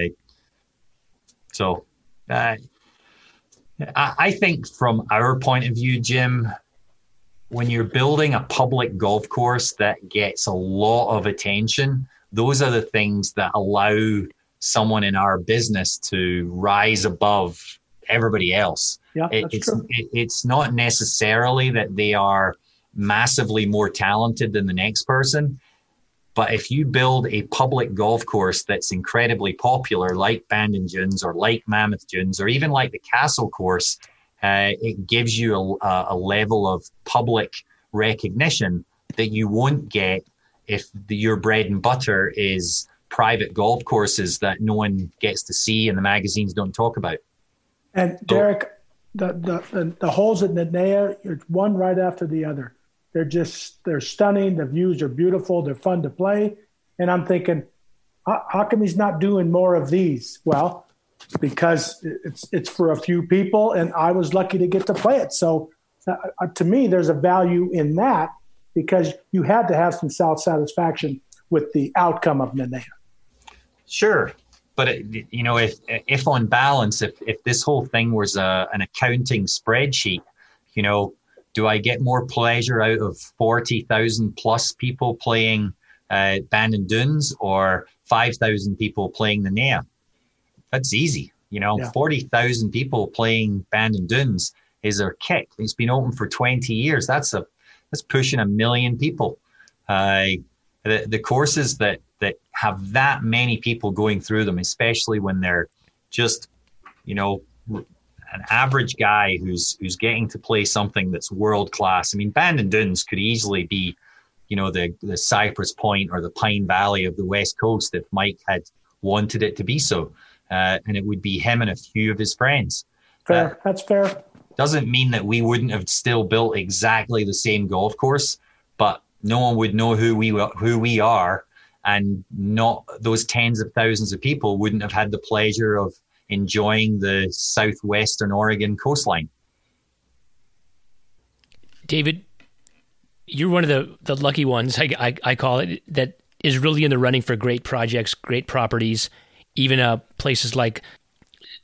so, uh, I, I think from our point of view, Jim, when you're building a public golf course that gets a lot of attention, those are the things that allow someone in our business to rise above everybody else. Yeah, it, it's true. It, it's not necessarily that they are massively more talented than the next person. But if you build a public golf course that's incredibly popular, like Bandon Dunes or like Mammoth Dunes, or even like the Castle course, uh, it gives you a, a, level of public recognition that you won't get if the, your bread and butter is private golf courses that no one gets to see and the magazines don't talk about. And Derek, the, the, the, the holes at Nanea, it's one right after the other. They're just, they're stunning. The views are beautiful. They're fun to play. And I'm thinking, how, come he's not doing more of these? Well, because it's, it's for a few people and I was lucky to get to play it. So uh, uh to me, there's a value in that because you had to have some self satisfaction with the outcome of Nanea. Sure, but it, you know, if if on balance, if if this whole thing was a, an accounting spreadsheet, you know, do I get more pleasure out of forty thousand plus people playing uh, Bandon Dunes or five thousand people playing Nanea? That's easy. You know, yeah. forty thousand people playing Bandon Dunes is a kick. It's been open for twenty years. That's a that's pushing a million people. Uh, the, the courses that that have that many people going through them, especially when they're just, you know, an average guy who's who's getting to play something that's world class. I mean, Bandon Dunes could easily be, you know, the the Cypress Point or the Pine Valley of the West Coast if Mike had wanted it to be so, uh, and it would be him and a few of his friends. Fair, uh, that's fair. Doesn't mean that we wouldn't have still built exactly the same golf course, but no one would know who we who we are, and not those tens of thousands of people wouldn't have had the pleasure of enjoying the southwestern Oregon coastline. David, you're one of the the lucky ones. I, I, I call it that is really in the running for great projects, great properties, even uh, places like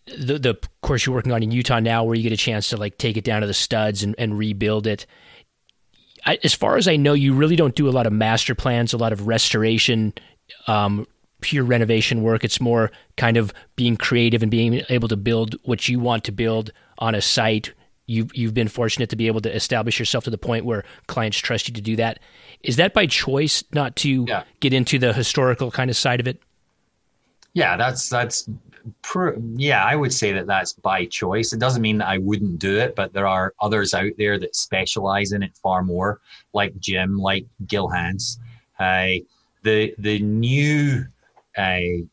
the the course you're working on in Utah now, where you get a chance to like take it down to the studs and, and rebuild it. I, as far as I know, you really don't do a lot of master plans, a lot of restoration, um, pure renovation work. It's more kind of being creative and being able to build what you want to build on a site. You've you've been fortunate to be able to establish yourself to the point where clients trust you to do that. Is that by choice, not to yeah. get into the historical kind of side of it? Yeah, that's that's yeah, I would say that that's by choice. It doesn't mean that I wouldn't do it, but there are others out there that specialize in it far more, like Jim, like Gil Hanse. Uh, the the new uh,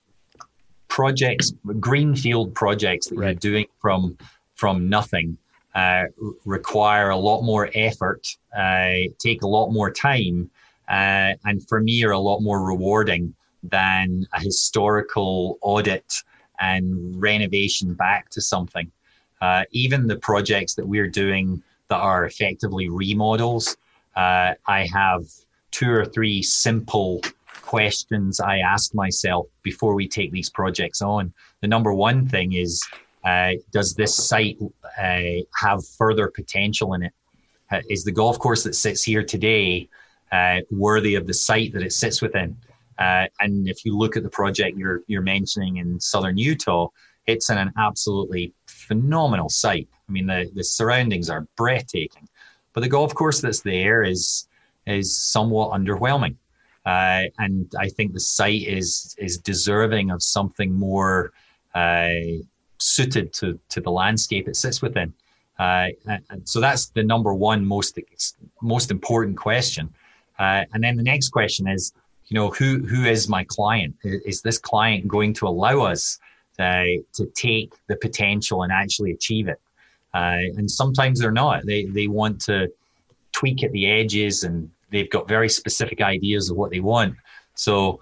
projects, greenfield projects that right. you're doing from from nothing, uh, require a lot more effort, uh, take a lot more time, uh, and for me are a lot more rewarding than a historical audit and renovation back to something. Uh, even the projects that we're doing that are effectively remodels, uh, I have two or three simple questions I ask myself before we take these projects on. The number one thing is uh, Does this site uh, have further potential in it? Uh, the golf course that sits here today uh, worthy of the site that it sits within? Uh, and if you look at the project you're you're mentioning in southern Utah, it's an absolutely phenomenal site. I mean, the, the surroundings are breathtaking, but the golf course that's there is is somewhat underwhelming. Uh, and I think the site is is deserving of something more uh, suited to to the landscape it sits within. Uh, and, so that's the number one most most important question. Uh, and then the next question is, you know, who who is my client? Is this client going to allow us uh, to take the potential and actually achieve it? Uh, and sometimes they're not. They they want to tweak at the edges, and they've got very specific ideas of what they want. So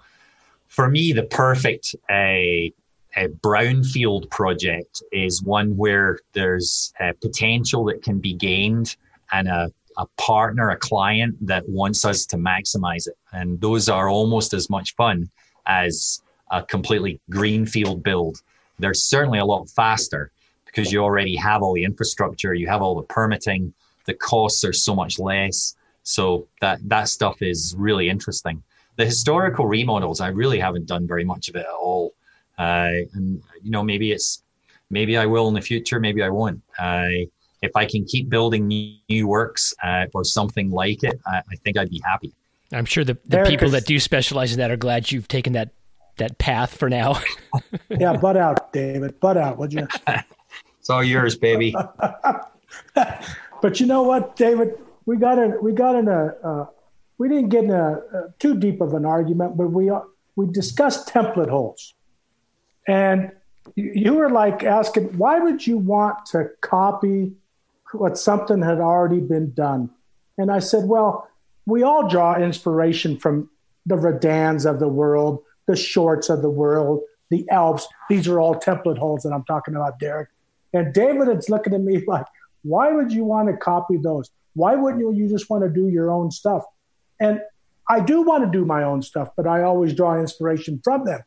for me, the perfect uh, a brownfield project is one where there's a potential that can be gained and a, a partner, a client that wants us to maximize it. And those are almost as much fun as a completely greenfield build. They're certainly a lot faster because you already have all the infrastructure, you have all the permitting, the costs are so much less. So that that stuff is really interesting. The historical remodels, I really haven't done very much of it at all. Uh, and you know, maybe it's maybe I will in the future, maybe I won't. Uh, if I can keep building new, new works uh, or something like it, I, I, think I'd be happy. I'm sure the, the people that do specialize in that are glad you've taken that that path for now. yeah, butt out, David. Butt out, would you? it's all yours, baby. but you know what, David? We got in. We got in a. Uh, we didn't get in a, too deep of an argument, but we we discussed template holes. And you were like asking, why would you want to copy what something had already been done? And I said, well, we all draw inspiration from the Redans of the world, the Shorts of the world, the Alps. These are all template holes that I'm talking about, Derek. And David is looking at me like, why would you want to copy those? Why wouldn't you, just want to do your own stuff? And I do want to do my own stuff, but I always draw inspiration from them.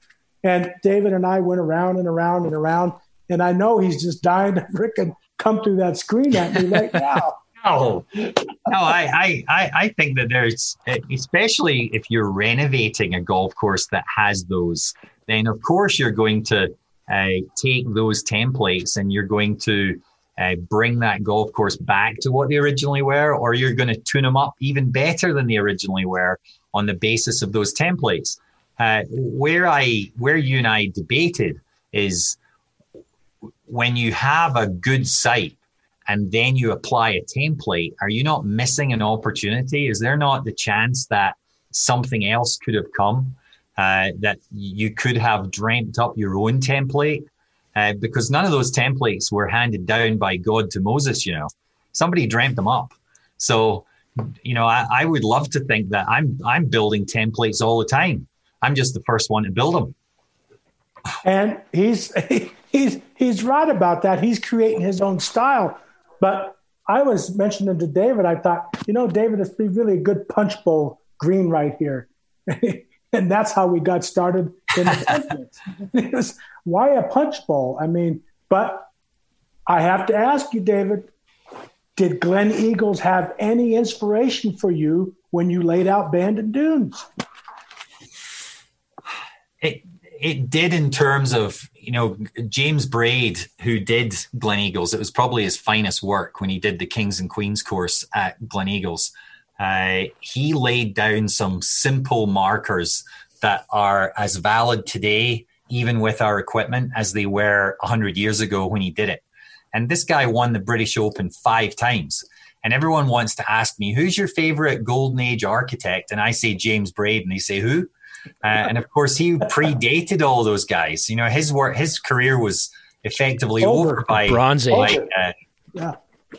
And David and I went around and around and around. And I know he's just dying to fricking come through that screen at me right now. no, no, I, I, I think that there's, especially if you're renovating a golf course that has those, then of course you're going to uh, take those templates and you're going to uh, bring that golf course back to what they originally were, or you're going to tune them up even better than they originally were on the basis of those templates. Uh, where I where you and I debated is when you have a good site and then you apply a template, are you not missing an opportunity? Is there not the chance that something else could have come? Uh, that you could have dreamt up your own template uh, because none of those templates were handed down by God to Moses. You know, somebody dreamt them up. So, you know, I, I would love to think that I'm I'm building templates all the time. I'm just the first one to build them. And he's he's he's right about that. He's creating his own style. But I was mentioning to David, I thought, you know, David, it's be really a good punch bowl green right here. and that's how we got started it was, why a punch bowl? I mean, but I have to ask you, David, did Gleneagles have any inspiration for you when you laid out Bandon Dunes? It it did in terms of you know James Braid, who did Gleneagles. It was probably his finest work when he did the Kings and Queens course at Gleneagles. Uh, he laid down some simple markers that are as valid today, even with our equipment, as they were 100 years ago when he did it. And this guy won the British Open five times. And everyone wants to ask me, who's your favorite golden age architect? And I say James Braid, and they say, who? Uh, and of course, he predated all those guys. You know, his work, his career was effectively over, over by Bronze Age. uh, yeah,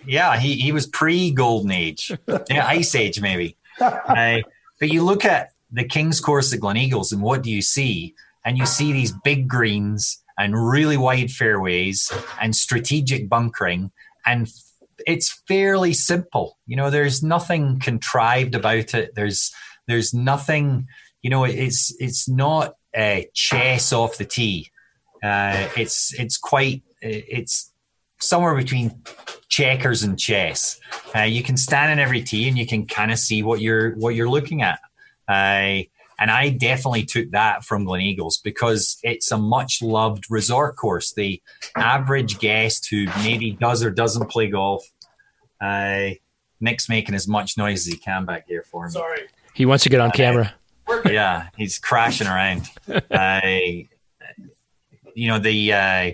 yeah, he he was pre Golden Age, yeah, Ice Age maybe. Uh, but you look at the King's Course at Gleneagles, and what do you see? And you see these big greens and really wide fairways and strategic bunkering, and it's fairly simple. You know, there's nothing contrived about it. There's there's nothing you know, it's it's not a chess off the tee. Uh, it's it's quite it's somewhere between checkers and chess. Uh, you can stand in every tee and you can kind of see what you're what you're looking at. Uh, and I definitely took that from Gleneagles because it's a much loved resort course. The average guest who maybe does or doesn't play golf, uh, Nick's making as much noise as he can back here for me. Sorry. He wants to get on uh, camera yeah, he's crashing around. Uh, you know the uh,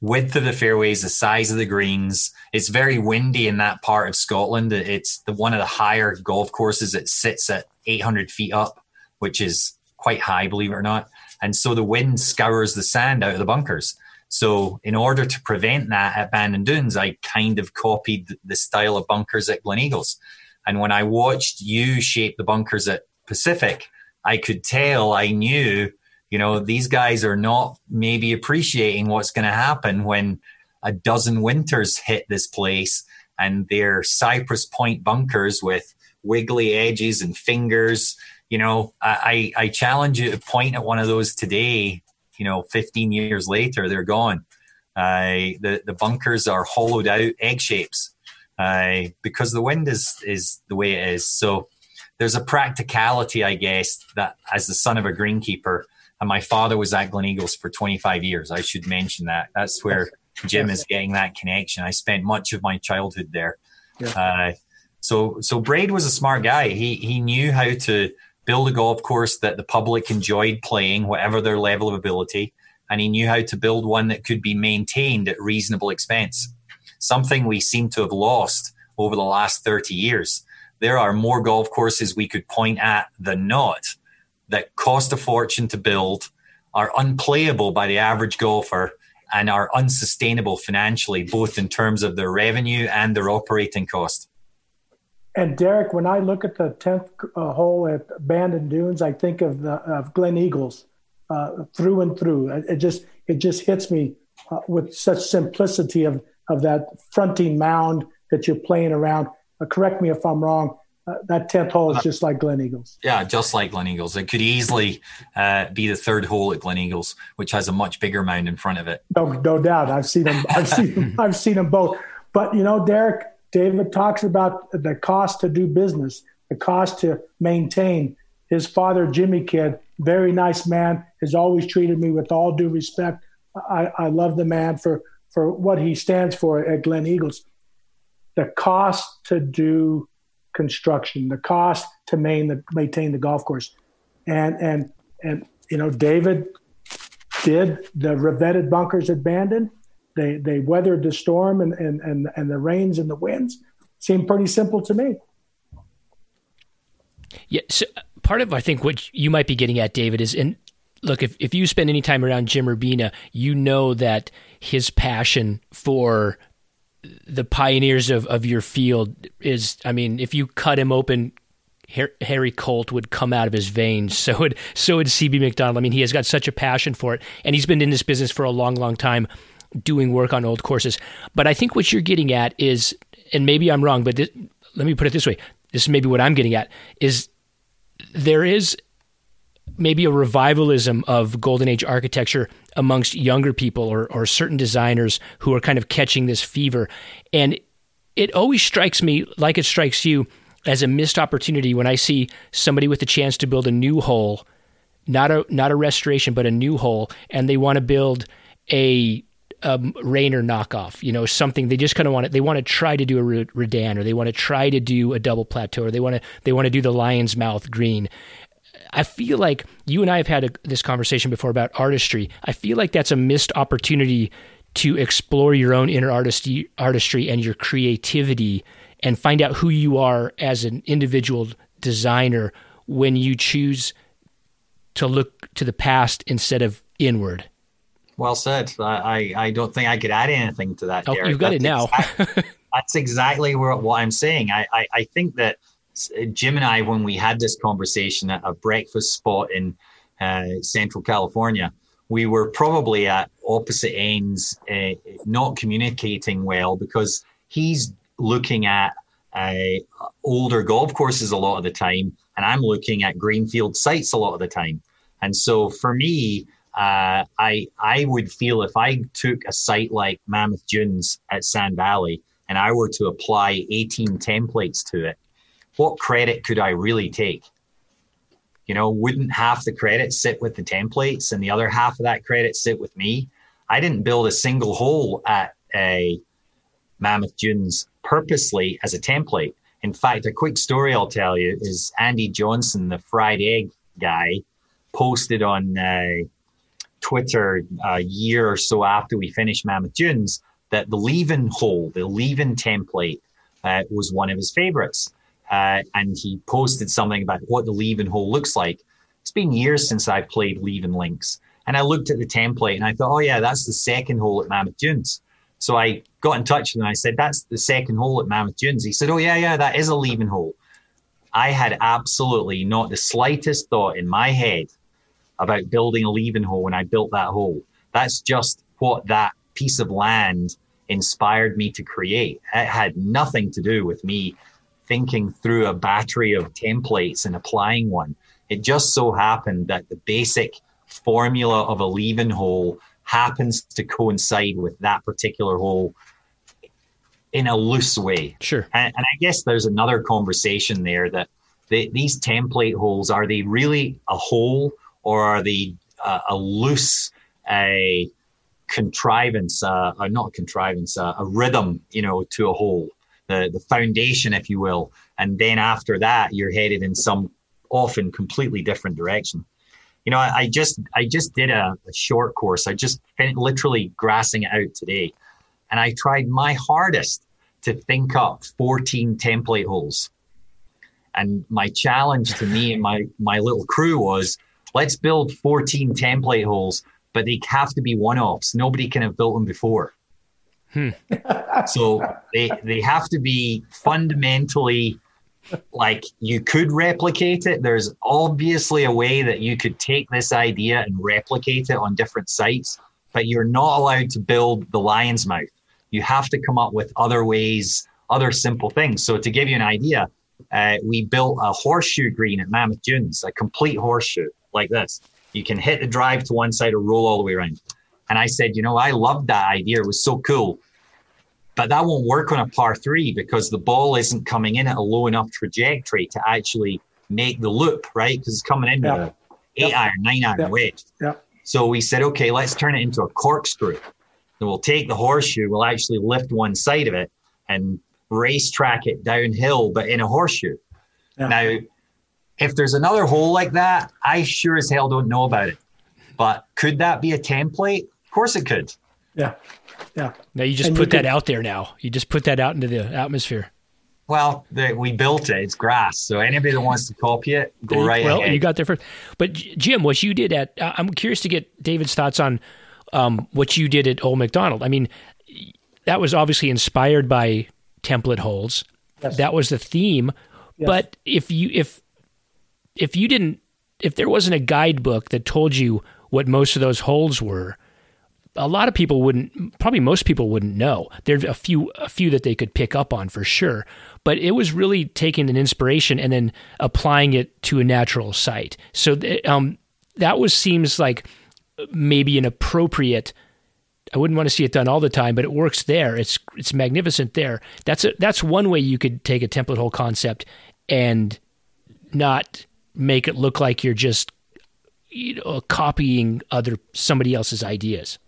width of the fairways, the size of the greens. It's very windy in that part of Scotland. It's the one of the higher golf courses. It sits at 800 feet up, which is quite high, believe it or not. And so the wind scours the sand out of the bunkers. So in order to prevent that at Bandon Dunes, I kind of copied the style of bunkers at Gleneagles. And when I watched you shape the bunkers at Pacific, I could tell, I knew, You know, these guys are not maybe appreciating what's going to happen when a dozen winters hit this place and they're Cypress Point bunkers with wiggly edges and fingers. You know, I, I challenge you to point at one of those today. You know, 15 years later, they're gone. Uh, the the bunkers are hollowed out egg shapes uh, because the wind is is the way it is. So there's a practicality, I guess, that as the son of a greenkeeper, and my father was at Gleneagles for 25 years. I should mention that. That's where Jim is getting that connection. I spent much of my childhood there. Yeah. Uh, so so Braid was a smart guy. He he knew how to build a golf course that the public enjoyed playing, whatever their level of ability and he knew how to build one that could be maintained at reasonable expense. Something we seem to have lost over the last 30 years. There are more golf courses we could point at than not that cost a fortune to build, are unplayable by the average golfer, and are unsustainable financially, both in terms of their revenue and their operating cost. And Derek, when I look at the 10th uh, hole at Bandon Dunes, I think of the of Gleneagles uh, through and through. It just it just hits me uh, with such simplicity of of that fronting mound that you're playing around. Uh, correct me if I'm wrong. Uh, that tenth hole is just like Gleneagles. Yeah, just like Gleneagles. It could easily uh, be the third hole at Gleneagles, which has a much bigger mound in front of it. No, no doubt. I've seen them. I've seen them. I've seen them both. But you know, Derek, David talks about the cost to do business, the cost to maintain. His father, Jimmy Kidd, very nice man, has always treated me with all due respect. I, I love the man for, for what he stands for at Gleneagles. The cost to do construction, the cost to main the, maintain the golf course. And, and, and, you know, David did the revetted bunkers at Bandon. They, they weathered the storm and, and, and, and the rains and the winds. Seemed pretty simple to me. Yeah. So part of I think what you might be getting at, David, is and look if if you spend any time around Jim Urbina, you know that his passion for the pioneers of, of your field is I mean, if you cut him open Harry Colt would come out of his veins. So would so would CB Macdonald. I mean, he has got such a passion for it, and he's been in this business for a long, long time, doing work on old courses. But I think what you're getting at is, and maybe I'm wrong, but this, let me put it this way: this is maybe what I'm getting at is there is maybe a revivalism of golden age architecture amongst younger people or, or certain designers who are kind of catching this fever and it always strikes me like it strikes you as a missed opportunity when i see somebody with a chance to build a new hole not a not a restoration but a new hole and they want to build a um, Raynor knockoff, you know, something they just kind of want to, they want to try to do a Redan or they want to try to do a double plateau or they want to, they want to do the lion's mouth green. I feel like you and I have had a, this conversation before about artistry. I feel like that's a missed opportunity to explore your own inner artistry, artistry and your creativity and find out who you are as an individual designer when you choose to look to the past instead of inward. Well said. I, I don't think I could add anything to that. Oh, you've got that's it now. exactly, that's exactly what, what I'm saying. I, I, I, think that Jim and I, when we had this conversation at a breakfast spot in uh, Central California, we were probably at opposite ends, uh, not communicating well because he's looking at uh, older golf courses a lot of the time, and I'm looking at greenfield sites a lot of the time. And so for me, uh, I I would feel if I took a site like Mammoth Dunes at Sand Valley and I were to apply 18 templates to it, what credit could I really take? You know, wouldn't half the credit sit with the templates and the other half of that credit sit with me? I didn't build a single hole at a Mammoth Dunes purposely as a template. In fact, a quick story I'll tell you is Andy Johnson, the fried egg guy, posted on uh, Twitter a year or so after we finished Mammoth Dunes that the Leven hole, the Leven template, uh, was one of his favorites. Uh, and he posted something about what the Leven hole looks like. It's been years since I played Leven links. And I looked at the template and I thought, oh yeah, that's the second hole at Mammoth Dunes. So I got in touch with him and I said, that's the second hole at Mammoth Dunes. He said, oh yeah, yeah, that is a Leven hole. I had absolutely not the slightest thought in my head about building a Leven hole when I built that hole. That's just what that piece of land inspired me to create. It had nothing to do with me thinking through a battery of templates and applying one. It just so happened that the basic formula of a Leven hole happens to coincide with that particular hole in a loose way. Sure. And, and I guess there's another conversation there that the, these template holes are they really a hole or are they uh, a loose a contrivance, uh, uh, not contrivance, uh, a rhythm, you know, to a hole, the the foundation, if you will, and then after that you're headed in some often completely different direction. You know, I, I just I just did a, a short course. I just finished literally grassing it out today, and I tried my hardest to think up 14 template holes. And my challenge to me and my my little crew was let's build 14 template holes, but they have to be one offs. Nobody can have built them before. Hmm. so they they have to be fundamentally like you could replicate it. There's obviously a way that you could take this idea and replicate it on different sites, but you're not allowed to build the lion's mouth. You have to come up with other ways, other simple things. So to give you an idea, uh, we built a horseshoe green at Mammoth Dunes, a complete horseshoe like this. You can hit the drive to one side or roll all the way around. And I said, you know, I loved that idea. It was so cool. But that won't work on a par three because the ball isn't coming in at a low enough trajectory to actually make the loop, right? Because it's coming in yeah. with an eight iron, nine iron wedge. So we said, okay, let's turn it into a corkscrew. And we'll take the horseshoe, we'll actually lift one side of it and racetrack it downhill, but in a horseshoe. Now, if there's another hole like that, I sure as hell don't know about it. But could that be a template? Of course it could. Yeah. Yeah. Now you just and put you that could, out there now. You just put that out into the atmosphere. Well, the, we built it. It's grass. So anybody that wants to copy it, go right well, ahead. you got there first. But Jim, what you did at, uh, I'm curious to get David's thoughts on um, what you did at Old Macdonald. I mean, that was obviously inspired by template holes. Yes. That was the theme. Yes. But if you if if you didn't if there wasn't a guidebook that told you what most of those holes were, a lot of people wouldn't probably most people wouldn't know. There's a few a few that they could pick up on for sure, but it was really taking an inspiration and then applying it to a natural site. So um, that was seems like maybe an appropriate I wouldn't want to see it done all the time, but it works there. It's it's magnificent there. That's a, that's one way you could take a template hole concept and not make it look like you're just you know copying other somebody else's ideas.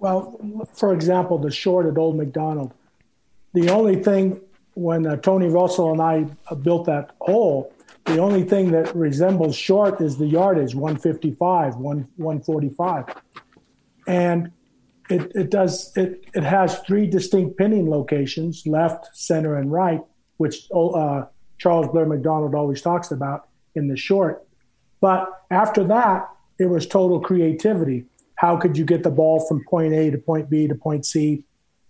Well, for example, the short at Old Macdonald. The only thing when uh, Tony Russell and I uh, built that hole, the only thing that resembles short is the yardage 155, 1, 145. And it, it does it, it has three distinct pinning locations left center and right which uh, Charles Blair Macdonald always talks about in the short. But after that, it was total creativity. How could you get the ball from point A to point B to point C?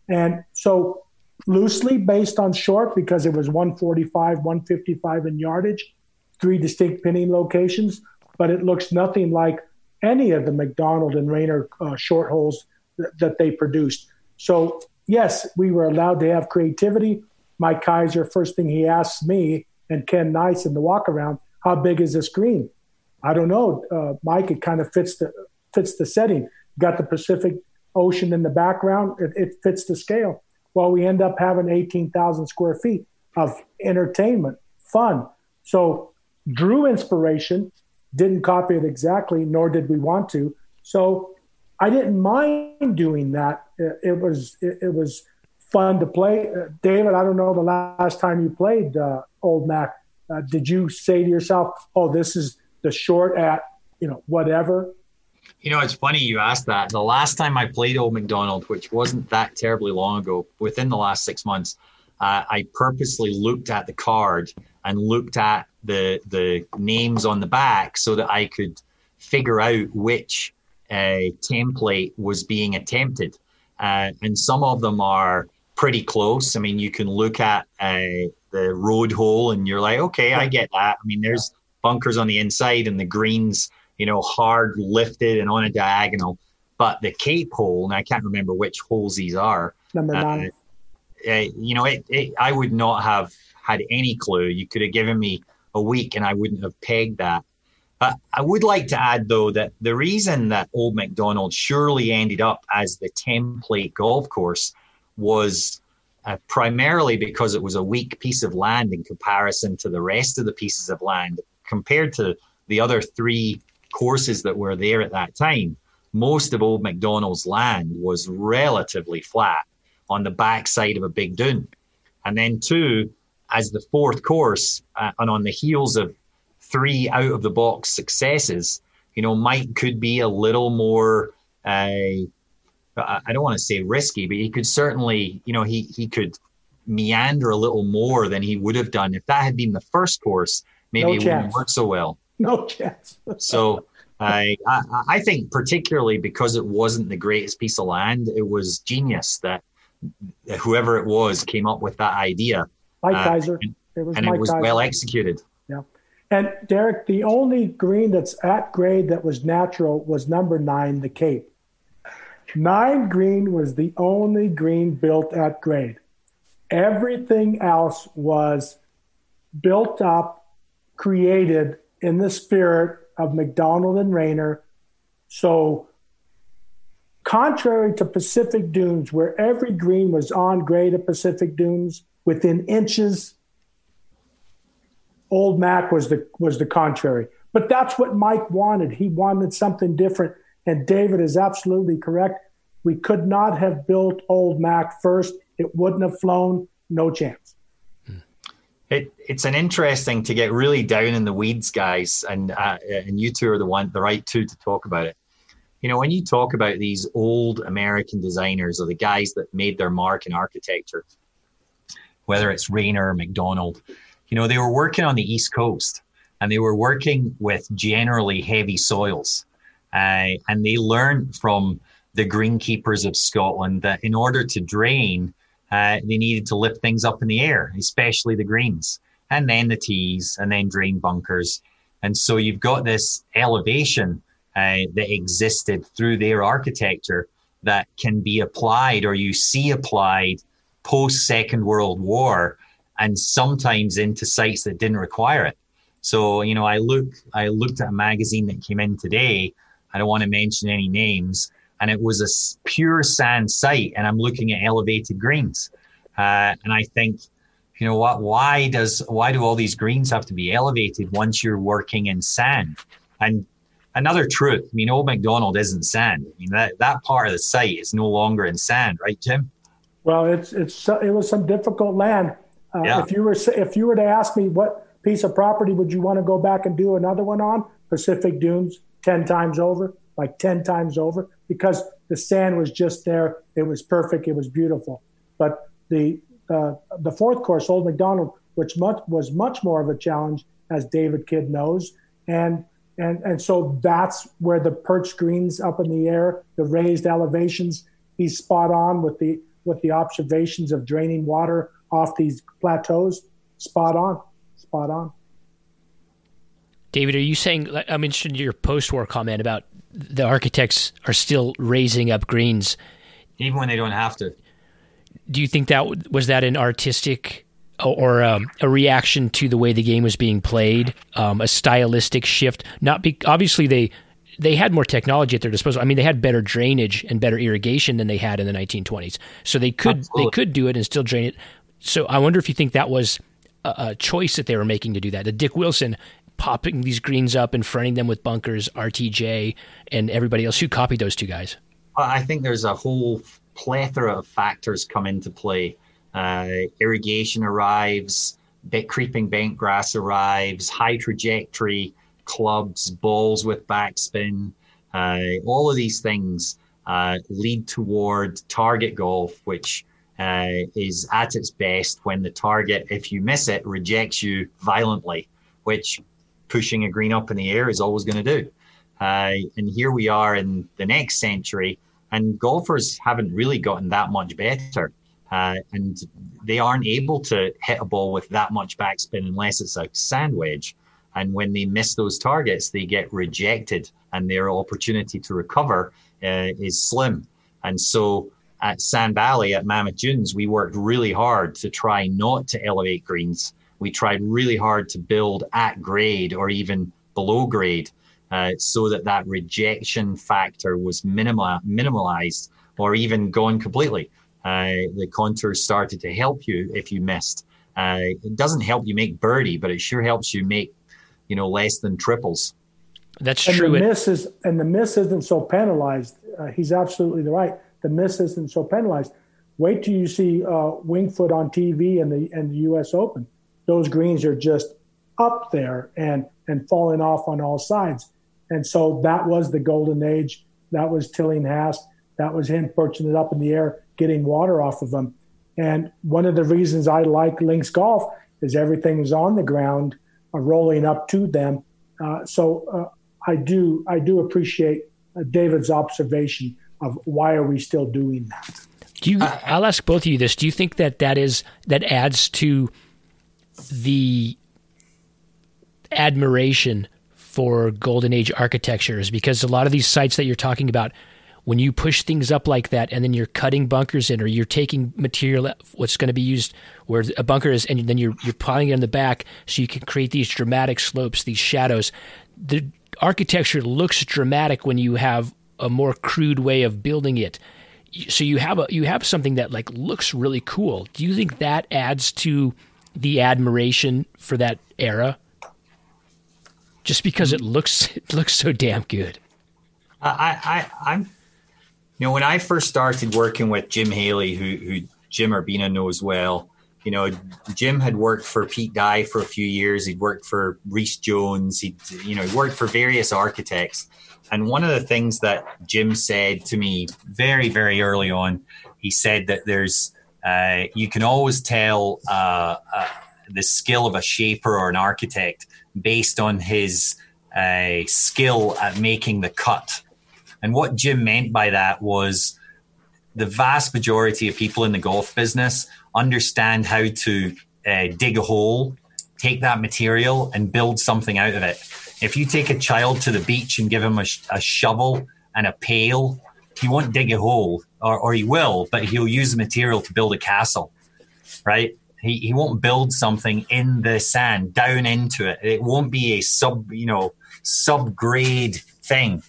And so, loosely based on short, because it was 145, 155 in yardage, three distinct pinning locations, but it looks nothing like any of the Macdonald and Raynor uh, short holes th- that they produced. So, yes, we were allowed to have creativity. Mike Keiser, first thing he asked me and Ken Nice in the walk around, how big is this screen? I don't know, uh, Mike. It kind of fits the fits the setting. got the Pacific Ocean in the background. It, it fits the scale. Well, we end up having eighteen thousand square feet of entertainment, fun. So drew inspiration, didn't copy it exactly, nor did we want to. So I didn't mind doing that. It, it was it, it, was fun to play. Uh, David, I don't know the last time you played uh, Old Mac uh, did you say to yourself, "Oh, this is the short at you know whatever"? You know, it's funny you asked that. The last time I played Old Macdonald, which wasn't that terribly long ago, within the last six months, uh, I purposely looked at the card and looked at the the names on the back so that I could figure out which uh, template was being attempted. Uh, and some of them are pretty close. I mean, you can look at uh, the road hole and you're like, okay, I get that. I mean, there's bunkers on the inside and the greens you know, hard lifted and on a diagonal. But the Cape hole, and I can't remember which holes these are. Number uh, nine. Uh, you know, it, it, I would not have had any clue. You could have given me a week and I wouldn't have pegged that. But I would like to add, though, that the reason that Old Macdonald surely ended up as the template golf course was uh, primarily because it was a weak piece of land in comparison to the rest of the pieces of land compared to the other three courses that were there at that time. Most of Old Macdonald's land was relatively flat on the backside of a big dune. And then, two, as the fourth course, uh, and on the heels of three out of the box successes, you know, Mike could be a little more. Uh, I don't want to say risky, but he could certainly, you know, he he could meander a little more than he would have done if that had been the first course. Maybe no it wouldn't work so well. No chance. so I, I I think particularly because it wasn't the greatest piece of land, it was genius that whoever it was came up with that idea. Mike uh, Keiser. And, it was, and it was well executed. Yeah. And Derek, the only green that's at grade that was natural was number nine, the Cape. Nine green was the only green built at grade. Everything else was built up, created in the spirit of Macdonald and Raynor. So, contrary to Pacific Dunes, where every green was on grade at Pacific Dunes within inches, Old Mac was the was the contrary. But that's what Mike wanted. He wanted something different. And David is absolutely correct. We could not have built Old Mac first. It wouldn't have flown. No chance. It, it's an interesting to get really down in the weeds, guys, and uh, and you two are the one, the right two to talk about it. You know, when you talk about these old American designers or the guys that made their mark in architecture, whether it's Raynor or Macdonald, you know, they were working on the East Coast and they were working with generally heavy soils, uh, and they learned from the greenkeepers of Scotland that in order to drain, uh, they needed to lift things up in the air, especially the greens, and then the tees, and then drain bunkers. And so you've got this elevation uh, that existed through their architecture that can be applied or you see applied post Second World War and sometimes into sites that didn't require it. So, you know, I look I looked at a magazine that came in today. I don't want to mention any names, and it was a pure sand site, and I'm looking at elevated greens, uh, and I think, you know what? Why does why do all these greens have to be elevated once you're working in sand? And another truth, I mean, Old Macdonald isn't sand. I mean, that that part of the site is no longer in sand, right, Jim? Well, it's it's it was some difficult land. Uh, yeah. If you were if you were to ask me what piece of property would you want to go back and do another one on, Pacific Dunes, ten times over, like ten times over because the sand was just there. It was perfect. It was beautiful. But the uh, the fourth course, Old Macdonald, which much, was much more of a challenge, as David Kidd knows, and and and so that's where the perch greens up in the air, the raised elevations. He's spot on with the with the observations of draining water off these plateaus. Spot on, spot on. David, are you saying? I'm interested in your post-war comment about the architects are still raising up greens, even when they don't have to. Do you think that was that an artistic or um, a reaction to the way the game was being played, um, a stylistic shift? Not be, obviously they they had more technology at their disposal. I mean, they had better drainage and better irrigation than they had in the 1920s, so they could Absolutely. they could do it and still drain it. So I wonder if you think that was a, a choice that they were making to do that. The Dick Wilson popping these greens up and fronting them with bunkers, RTJ, and everybody else. Who copied those two guys? I think there's a whole plethora of factors come into play. Uh, irrigation arrives, creeping bent grass arrives, high trajectory clubs, balls with backspin. Uh, all of these things uh, lead toward target golf, which uh, is at its best when the target, if you miss it, rejects you violently, which pushing a green up in the air is always going to do. Uh, and here we are in the next century, and golfers haven't really gotten that much better. Uh, and they aren't able to hit a ball with that much backspin unless it's a sand wedge. And when they miss those targets, they get rejected and their opportunity to recover uh, is slim. And so at Sand Valley at Mammoth Dunes, we worked really hard to try not to elevate greens. We tried really hard to build at grade or even below grade uh, so that that rejection factor was minimal, minimalized or even gone completely. Uh, the contours started to help you if you missed. Uh, it doesn't help you make birdie, but it sure helps you make, you know, less than triples. That's and true. The miss is, and the miss isn't so penalized. Uh, he's absolutely right. The miss isn't so penalized. Wait till you see uh, Winged on TV and the and the U.S. Open. Those greens are just up there and and falling off on all sides. And so that was the golden age. That was Tillinghast. That was him perching it up in the air, getting water off of them. And one of the reasons I like links golf is everything is on the ground, uh, rolling up to them. Uh, so uh, I do I do appreciate uh, David's observation of why are we still doing that. Do you? I'll ask both of you this. Do you think that that is that adds to the admiration for golden age architectures? Because a lot of these sites that you're talking about when you push things up like that and then you're cutting bunkers in or you're taking material what's going to be used where a bunker is and then you're you're piling it in the back so you can create these dramatic slopes these shadows the architecture looks dramatic when you have a more crude way of building it so you have a you have something that like looks really cool do you think that adds to the admiration for that era just because it looks it looks so damn good I, I, I'm you know, when I first started working with Jim Haley, who, who Jim Urbina knows well, you know, Jim had worked for Pete Dye for a few years. He'd worked for Rees Jones. He'd, you know, he worked for various architects. And one of the things that Jim said to me very, very early on, he said that there's, uh, you can always tell uh, uh, the skill of a shaper or an architect based on his uh, skill at making the cut and what Jim meant by that was the vast majority of people in the golf business understand how to uh, dig a hole, take that material, and build something out of it. If you take a child to the beach and give him a, a shovel and a pail, he won't dig a hole, or, or he will, but he'll use the material to build a castle, right? He, he won't build something in the sand down into it. It won't be a sub, you know, subgrade thing.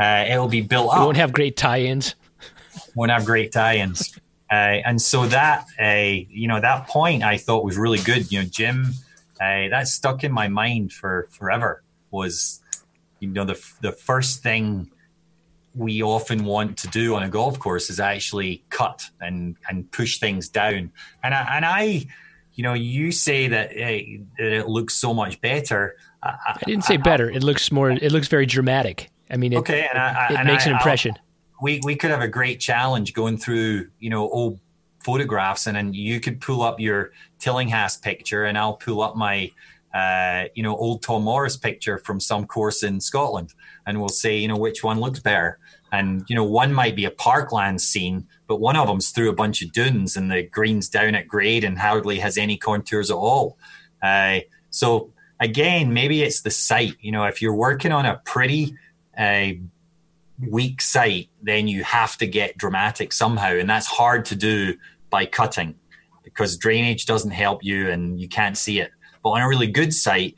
Uh, it'll be built up. It won't have great tie-ins. Won't have great tie-ins. Uh, and so that, uh, you know, that point I thought was really good. You know, Jim, uh, that stuck in my mind for forever. Was, you know, the the first thing we often want to do on a golf course is actually cut and and push things down. And I, and I, you know, you say that, that it looks so much better. I, I didn't say I, better. It looks more. It looks very dramatic. I mean, it, okay, and I, it and makes an impression. we we could have a great challenge going through, you know, old photographs, and then you could pull up your Tillinghast picture, and I'll pull up my, uh, you know, old Tom Morris picture from some course in Scotland, and we'll say, you know, which one looks better. And you know, one might be a parkland scene, but one of them's through a bunch of dunes, and the green's down at grade and hardly has any contours at all. Uh, so again, maybe it's the site. You know, if you're working on a pretty a weak site, then you have to get dramatic somehow. And that's hard to do by cutting because drainage doesn't help you and you can't see it. But on a really good site,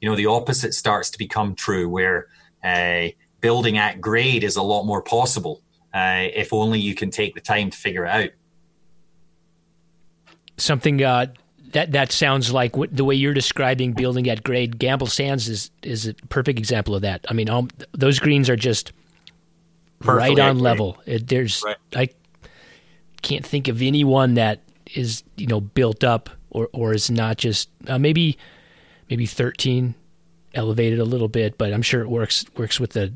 you know, the opposite starts to become true where uh, building at grade is a lot more possible uh, if only you can take the time to figure it out. Something uh, that that sounds like the way you're describing building at grade. Gamble Sands is is a perfect example of that. I mean, um, those greens are just Perfectly right on level. It, there's right. I can't think of anyone that is you know built up or or is not just uh, maybe maybe 13 elevated a little bit, but I'm sure it works works with the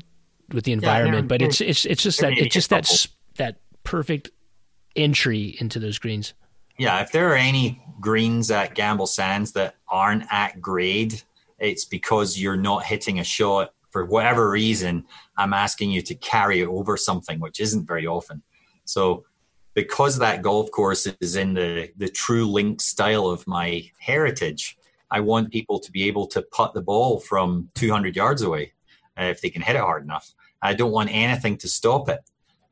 with the environment. Yeah, but it's it's it's just that it's just that that perfect entry into those greens. Yeah, if there are any greens at Gamble Sands that aren't at grade, it's because you're not hitting a shot for whatever reason. I'm asking you to carry it over something, which isn't very often. So, because that golf course is in the the true link style of my heritage, I want people to be able to putt the ball from 200 yards away uh, if they can hit it hard enough. I don't want anything to stop it.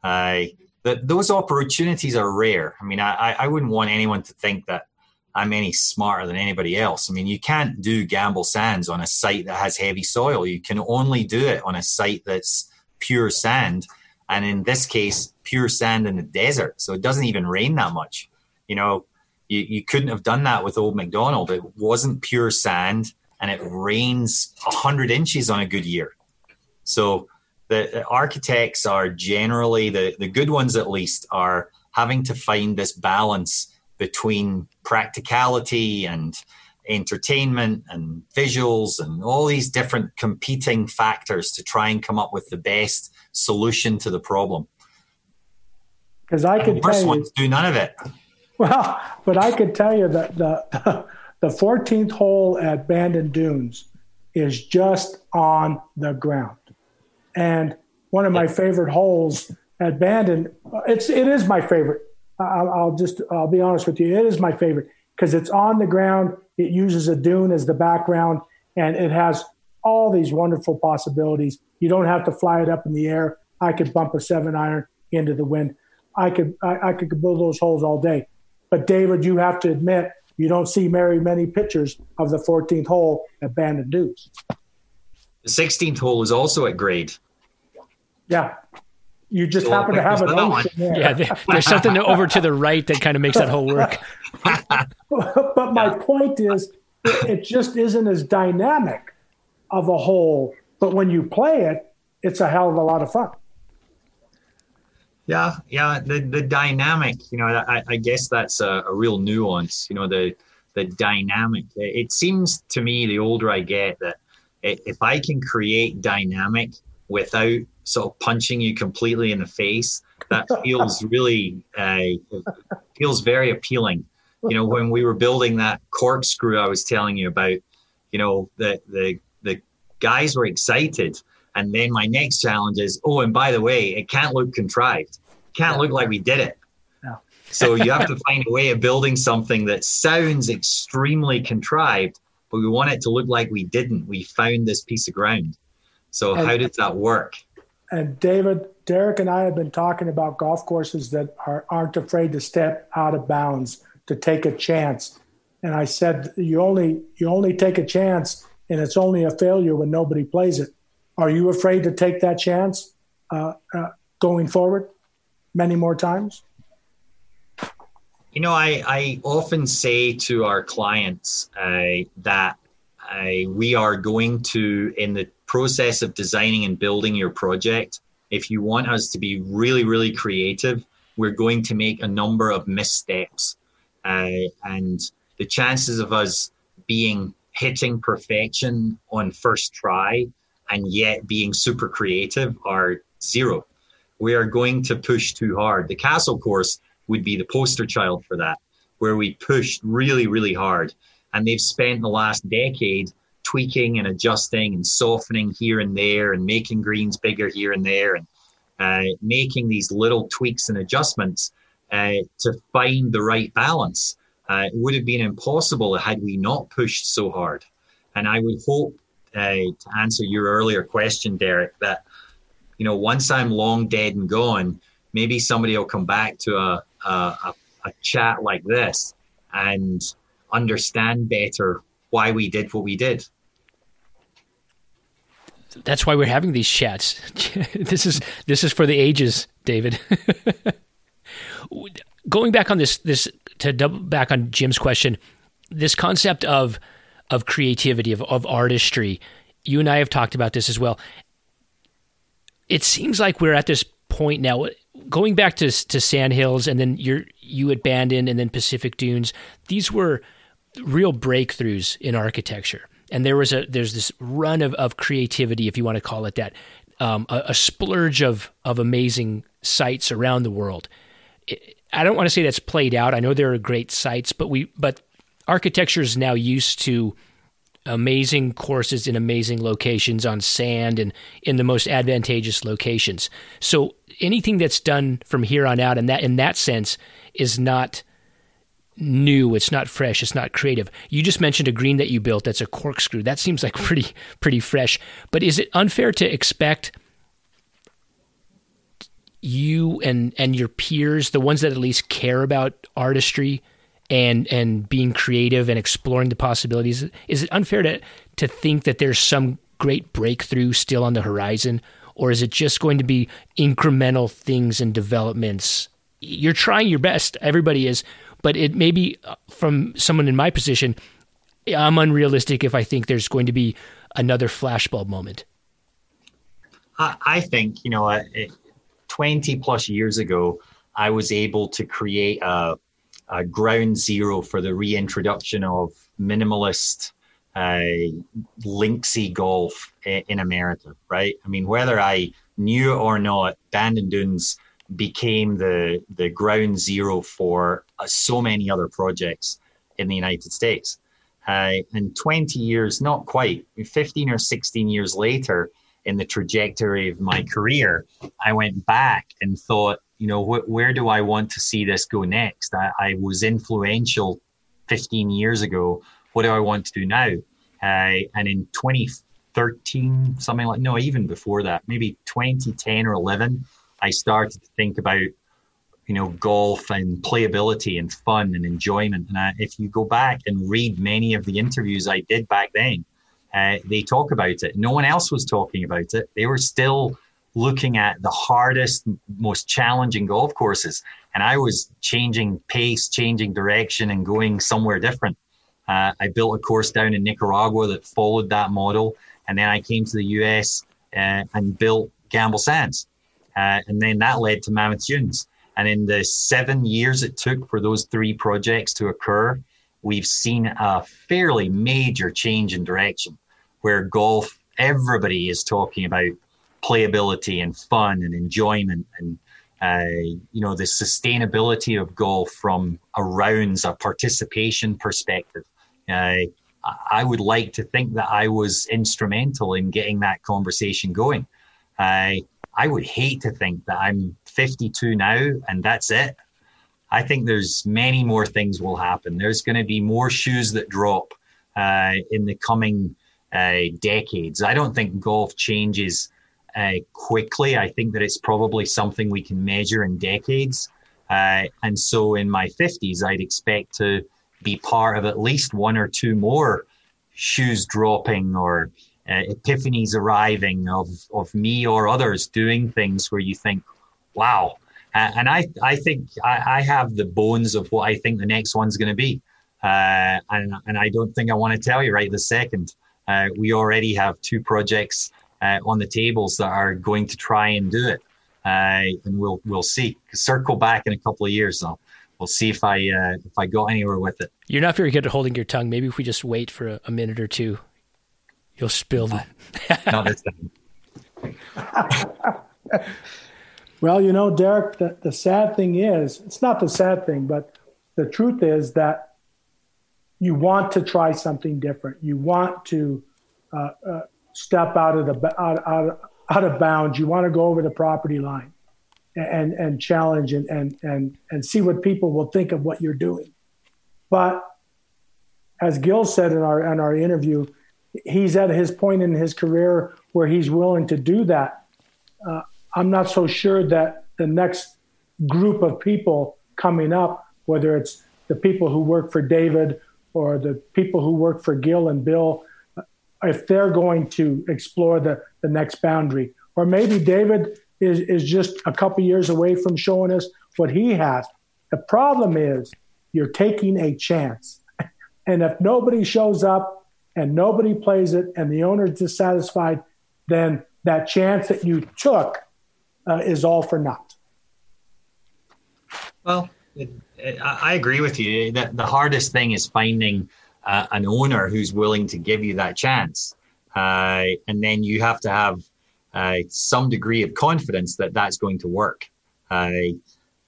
I that those opportunities are rare. I mean, I, I wouldn't want anyone to think that I'm any smarter than anybody else. I mean, you can't do Gamble Sands on a site that has heavy soil. You can only do it on a site that's pure sand. And in this case, pure sand in the desert. So it doesn't even rain that much. You know, you, you couldn't have done that with Old Macdonald. It wasn't pure sand and it rains 100 inches on a good year. So the, architects are generally, the, the good ones at least, are having to find this balance between practicality and entertainment and visuals and all these different competing factors to try and come up with the best solution to the problem. Because I could tell you, ones do none of it. Well, but I could tell you that the the 14th hole at Bandon Dunes is just on the ground, and one of my favorite holes at Bandon. It's it is my favorite. I'll, I'll just I'll be honest with you. It is my favorite because it's on the ground. It uses a dune as the background, and it has all these wonderful possibilities. You don't have to fly it up in the air. I could bump a seven iron into the wind. I could I, I could build those holes all day. But David, you have to admit you don't see very many pictures of the 14th hole at Bandon Dunes. The 16th hole is also at grade. Yeah. You just so happen to have an ocean there. Yeah, there's something over to the right that kind of makes that whole work. but my point is, it just isn't as dynamic of a whole. But when you play it, it's a hell of a lot of fun. Yeah, yeah. The the dynamic, you know, I, I guess that's a, a real nuance. You know, the the dynamic. It seems to me, the older I get, that if I can create dynamic without sort of punching you completely in the face, that feels really uh, feels very appealing. You know, when we were building that corkscrew I was telling you about, you know, the the the guys were excited and then my next challenge is, oh, and by the way, it can't look contrived. It can't look like we did it. so you have to find a way of building something that sounds extremely contrived, but we want it to look like we didn't. We found this piece of ground. So and, how does that work? And David, Derek and I have been talking about golf courses that are, aren't afraid to step out of bounds to take a chance. And I said, you only you only take a chance, and it's only a failure when nobody plays it. Are you afraid to take that chance uh, uh, going forward many more times? You know, I, I often say to our clients uh, that uh, we are going to, in the process of designing and building your project, if you want us to be really, really creative, we're going to make a number of missteps. Uh, and the chances of us being hitting perfection on first try and yet being super creative are zero. We are going to push too hard. The castle course would be the poster child for that, where we pushed really, really hard. And they've spent the last decade tweaking and adjusting and softening here and there and making greens bigger here and there and uh, making these little tweaks and adjustments uh, to find the right balance. Uh, it would have been impossible had we not pushed so hard. And I would hope uh, to answer your earlier question, Derek, that you know once I'm long dead and gone, maybe somebody will come back to a a, a chat like this and understand better why we did what we did. That's why we're having these chats. this is this is for the ages, David. Going back on this this to double back on Jim's question, this concept of of creativity, of, of artistry. You and I have talked about this as well. It seems like we're at this point now, going back to to Sandhills and then you're, you at Bandon and then Pacific Dunes. These were real breakthroughs in architecture, and there was a there's this run of, of creativity, if you want to call it that, um, a, a, splurge of of amazing sites around the world. I don't want to say that's played out. I know there are great sites, but we but architecture is now used to amazing courses in amazing locations on sand and in the most advantageous locations. So anything that's done from here on out in that in that sense is not new, it's not fresh, it's not creative. You just mentioned a green that you built that's a corkscrew. That seems like pretty pretty fresh. But is it unfair to expect you and and your peers, the ones that at least care about artistry and and being creative and exploring the possibilities, is it unfair to to think that there's some great breakthrough still on the horizon? Or is it just going to be incremental things and developments? You're trying your best, everybody is, but it may be uh, from someone in my position, I'm unrealistic if I think there's going to be another flashbulb moment. I think, you know, 20 plus years ago, I was able to create a, a ground zero for the reintroduction of minimalist uh, linksy golf in America, right? I mean, whether I knew or not, Bandon Dunes became the the ground zero for uh, so many other projects in the United States. Uh, and 20 years, not quite, 15 or 16 years later, in the trajectory of my career, I went back and thought, you know, wh- where do I want to see this go next? I, I, was influential 15 years ago. What do I want to do now? Uh, and in 2013, something like, no, even before that, maybe 2010 or 11, I started to think about, you know, golf and playability and fun and enjoyment. And I, if you go back and read many of the interviews I did back then, uh, they talk about it. No one else was talking about it. They were still looking at the hardest, most challenging golf courses. And I was changing pace, changing direction, and going somewhere different. Uh, I built a course down in Nicaragua that followed that model. And then I came to the US uh, and built Gamble Sands. Uh, and then that led to Mammoth Dunes. And in the seven years it took for those three projects to occur, we've seen a fairly major change in direction where golf, everybody is talking about playability and fun and enjoyment and uh, you know the sustainability of golf from a rounds a participation perspective. Uh, I would like to think that I was instrumental in getting that conversation going. Uh, I would hate to think that I'm 52 now and that's it. I think there's many more things will happen. There's going to be more shoes that drop uh, in the coming uh, decades. I don't think golf changes uh, quickly. I think that it's probably something we can measure in decades. Uh, and so in my 50s, I'd expect to be part of at least one or two more shoes dropping or uh, epiphanies arriving of, of me or others doing things where you think, wow. Uh, and I, I think I, I, have the bones of what I think the next one's going to be. Uh, and, and I don't think I want to tell you right this second. Uh, we already have two projects uh, on the tables that are going to try and do it. Uh, and we'll, we'll see. Circle back in a couple of years though. We'll see if I if I go anywhere with it. You're not very good at holding your tongue. Maybe if we just wait for a, a minute or two, You'll spill the. Not this time. well, you know, Derek, the, the sad thing is, it's not the sad thing, but the truth is that you want to try something different. You want to uh, uh, step out of the out, out, out of bounds. You want to go over the property line and and challenge and and and and see what people will think of what you're doing. But as Gil said in our in our interview, he's at his point in his career where he's willing to do that. Uh, I'm not so sure that the next group of people coming up, whether it's the people who work for David or the people who work for Gil and Bill, uh, if they're going to explore the, the next boundary. Or maybe David is, is just a couple years away from showing us what he has. The problem is you're taking a chance. And if nobody shows up and nobody plays it and the owner is dissatisfied, then that chance that you took uh, is all for naught. Well, it, it, I agree with you. The, the hardest thing is finding uh, an owner who's willing to give you that chance. Uh, and then you have to have uh, some degree of confidence that that's going to work. Uh,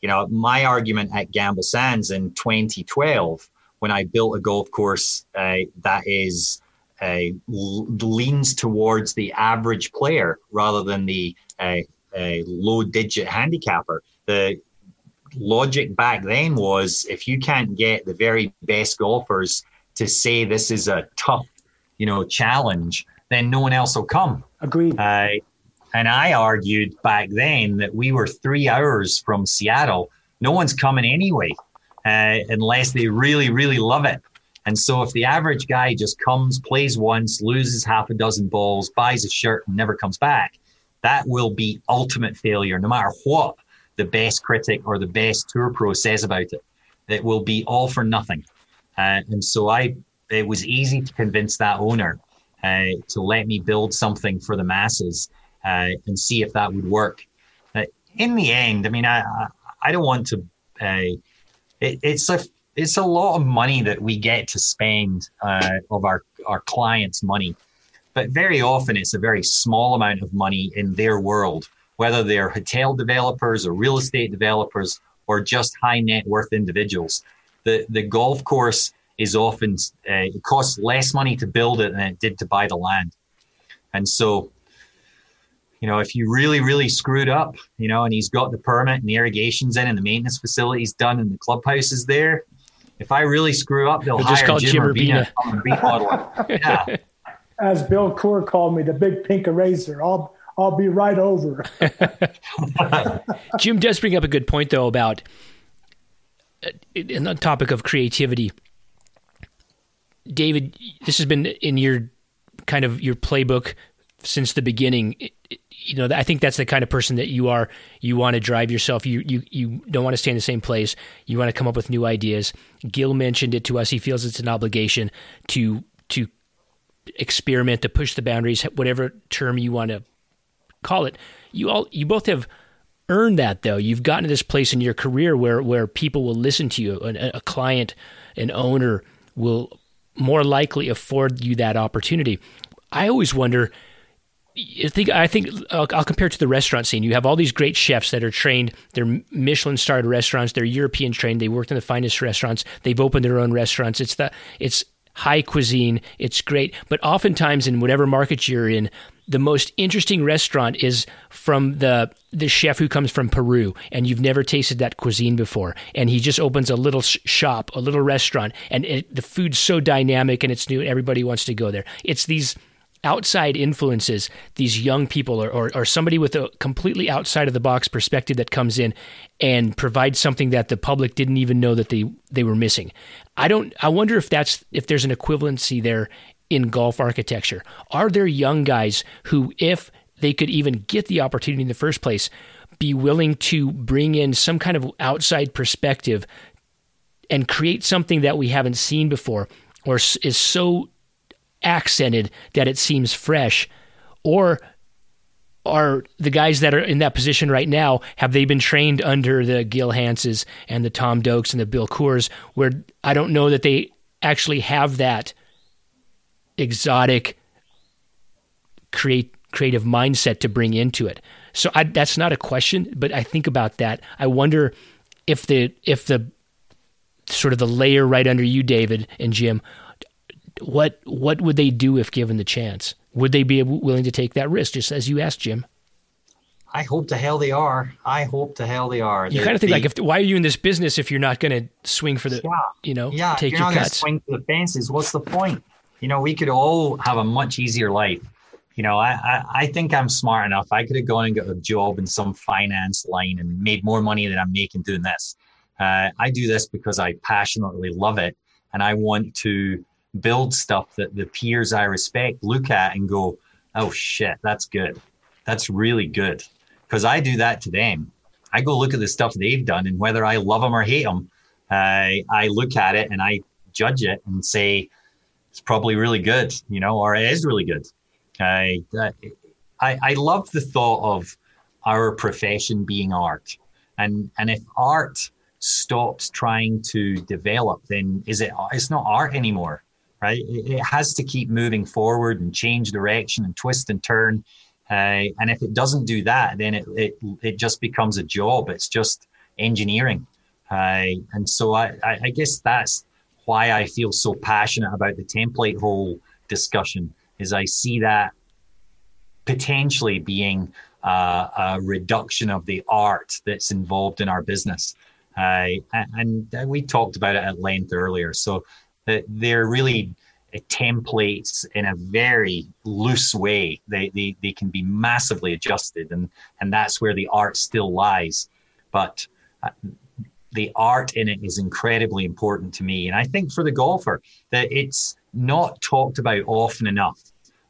you know, my argument at Gamble Sands in 2012 when I built a golf course uh, that is uh, leans towards the average player rather than the uh, uh low digit handicapper. The logic back then was if you can't get the very best golfers to say this is a tough, you know, challenge, then no one else will come. Agreed. Uh, and I argued back then that we were three hours from Seattle. No one's coming anyway, uh, unless they really, really love it. And so if the average guy just comes, plays once, loses half a dozen balls, buys a shirt, and never comes back, that will be ultimate failure, no matter what the best critic or the best tour pro says about it. It will be all for nothing. Uh, and so I, it was easy to convince that owner uh, to let me build something for the masses uh, and see if that would work. Uh, in the end, I mean, I, I don't want to. It, it's a it's a lot of money that we get to spend uh, of our our clients' money, but very often it's a very small amount of money in their world, whether they're hotel developers or real estate developers or just high net worth individuals. The the golf course is often uh, it costs less money to build it than it did to buy the land, and so you know, if you really, really screwed up, you know, and he's got the permit and the irrigation's in and the maintenance facility's done and the clubhouse is there, if I really screw up, they'll, they'll hire just call Jim, Jim Urbina. Urbina. yeah. As Bill Coore called me, the big pink eraser. I'll I'll be right over. Jim does bring up a good point though about uh, in the topic of creativity. David, this has been in your kind of your playbook since the beginning. You know, I think that's the kind of person that you are. You want to drive yourself. You you you don't want to stay in the same place. You want to come up with new ideas. Gil mentioned it to us. He feels it's an obligation to to experiment, to push the boundaries, whatever term you want to call it. You all you both have earned that though. You've gotten to this place in your career where where people will listen to you. A, a client, an owner will more likely afford you that opportunity. I always wonder I think I think I'll, I'll, compare it to the restaurant scene. You have all these great chefs that are trained. They're Michelin starred restaurants. They're European trained. They worked in the finest restaurants. They've opened their own restaurants. It's the it's high cuisine. It's great. But oftentimes in whatever market you're in, the most interesting restaurant is from the the chef who comes from Peru and you've never tasted that cuisine before and he just opens a little shop, a little restaurant and it, the food's so dynamic and it's new and everybody wants to go there. It's these outside influences, these young people or, or, or, somebody with a completely outside of the box perspective that comes in and provides something that the public didn't even know that they, they were missing. I don't I wonder if that's if there's an equivalency there in golf architecture. Are there young guys who if they could even get the opportunity in the first place, be willing to bring in some kind of outside perspective and create something that we haven't seen before or is so accented that it seems fresh? Or are the guys that are in that position right now have they been trained under the Gil Hanses and the Tom Doaks and the Bill Coores where I don't know that they actually have that exotic create creative mindset to bring into it. So I, that's not a question, but I think about that. I wonder if the if the sort of the layer right under you, David and Jim, what what would they do if given the chance? Would they be willing to take that risk, just as you asked, Jim? I hope to hell they are. I hope to hell they are. You They're, kind of think they, like, if why are you in this business if you're not going to swing for the, yeah, you know, yeah, take you're your not cuts? Swing for the fences. What's the point? You know, we could all have a much easier life. You know, I, I, I think I'm smart enough. I could have gone and got a job in some finance line and made more money than I'm making doing this. Uh, I do this because I passionately love it, and I want to build stuff that the peers I respect look at and go, oh shit, that's good. That's really good. Because I do that to them. I go look at the stuff they've done and whether I love them or hate them, uh, I look at it and I judge it and say, it's probably really good, you know, or it is really good. I, I, I love the thought of our profession being art. And, and if art stops trying to develop, then is it, it's not art anymore right? It, it has to keep moving forward and change direction and twist and turn. Uh, and if it doesn't do that, then it, it, it just becomes a job. It's just engineering. Uh, and so I, I guess that's why I feel so passionate about the template hole discussion is I see that potentially being uh, a reduction of the art that's involved in our business. uh, and we talked about it at length earlier. So uh, they're really templates in a very loose way. They, they they can be massively adjusted, and and that's where the art still lies. But uh, the art in it is incredibly important to me, and I think for the golfer that it's not talked about often enough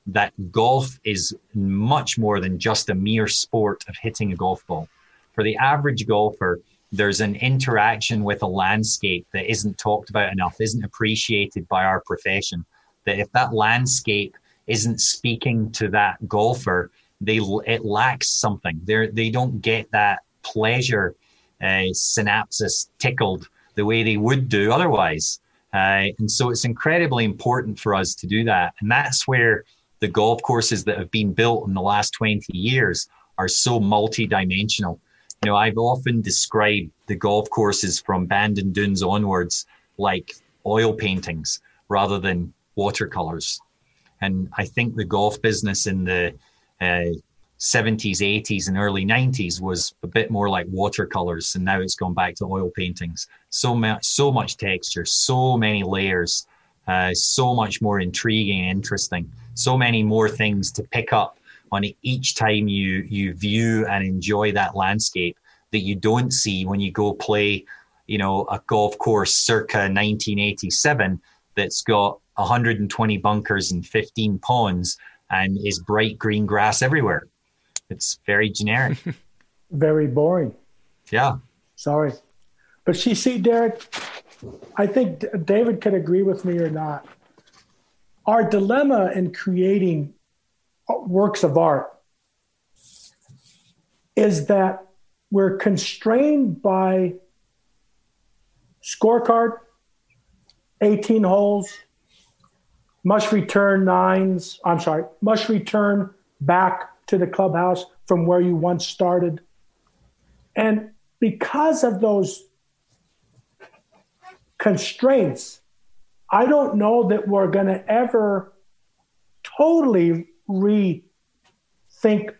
that golf is much more than just a mere sport of hitting a golf ball. For the average golfer, there's an interaction with a landscape that isn't talked about enough, isn't appreciated by our profession. That if that landscape isn't speaking to that golfer, they it lacks something. They they don't get that pleasure uh, synapses tickled the way they would do otherwise. Uh, and so it's incredibly important for us to do that. And that's where the golf courses that have been built in the last 20 years are so multi-dimensional. You know, I've often described the golf courses from Bandon Dunes onwards like oil paintings rather than watercolors. And I think the golf business in the uh, 70s, 80s, and early 90s was a bit more like watercolors, and now it's gone back to oil paintings. So much, so much texture, so many layers, uh, so much more intriguing and interesting so many more things to pick up on each time you you view and enjoy that landscape that you don't see when you go play you know a golf course circa 1987 that's got 120 bunkers and 15 ponds and is bright green grass everywhere. It's very generic. Very boring. Yeah. Sorry. But you see derek i think david could agree with me or not. Our dilemma in creating works of art is that we're constrained by scorecard, 18 holes, must return nines. I'm sorry, must return back to the clubhouse from where you once started. And because of those constraints, I don't know that we're going to ever totally rethink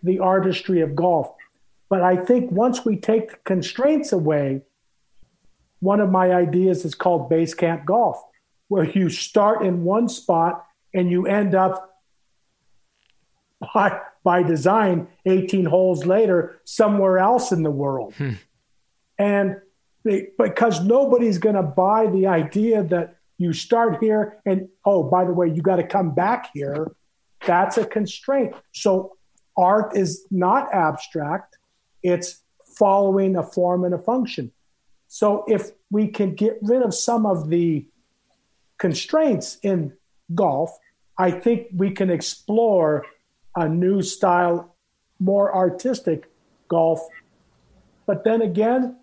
the artistry of golf. But I think once we take the constraints away, one of my ideas is called base camp golf, where you start in one spot and you end up by, by design 18 holes later somewhere else in the world. Hmm. And they, because nobody's going to buy the idea that you start here and oh by the way you got to come back here that's a constraint. So art is not abstract. It's following a form and a function. So if we can get rid of some of the constraints in golf i think we can explore a new style more artistic golf. But then again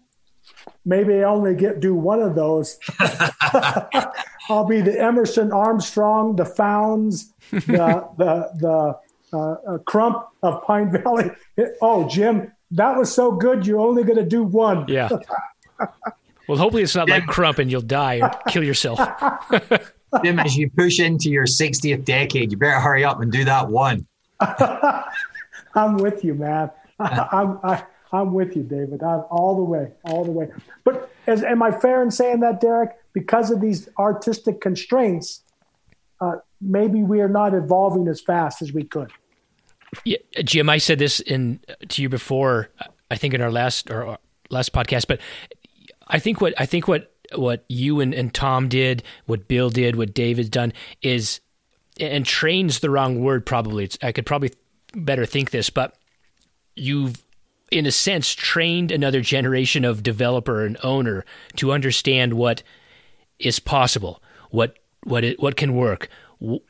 maybe I only get do one of those. I'll be the Emerson Armstrong, the Fownes, the the the uh, uh, Crump of Pine Valley. Oh, Jim, that was so good. You're only going to do one. Yeah. well, hopefully it's not like Crump and you'll die or kill yourself. Jim, as you push into your 60th decade, you better hurry up and do that one. I'm with you, man. I, I'm. I, I'm with you, David. I'm all the way, all the way. But as, am I fair in saying that, Derek? Because of these artistic constraints, uh, maybe we are not evolving as fast as we could. Yeah, Jim, I said this in to you before. I think in our last or last podcast, but I think what I think what what you and, and Tom did, what Bill did, what David's done is, and trains the wrong word. Probably, it's, I could probably better think this, but you've in a sense, trained another generation of developer and owner to understand what is possible, what what it, what can work, w-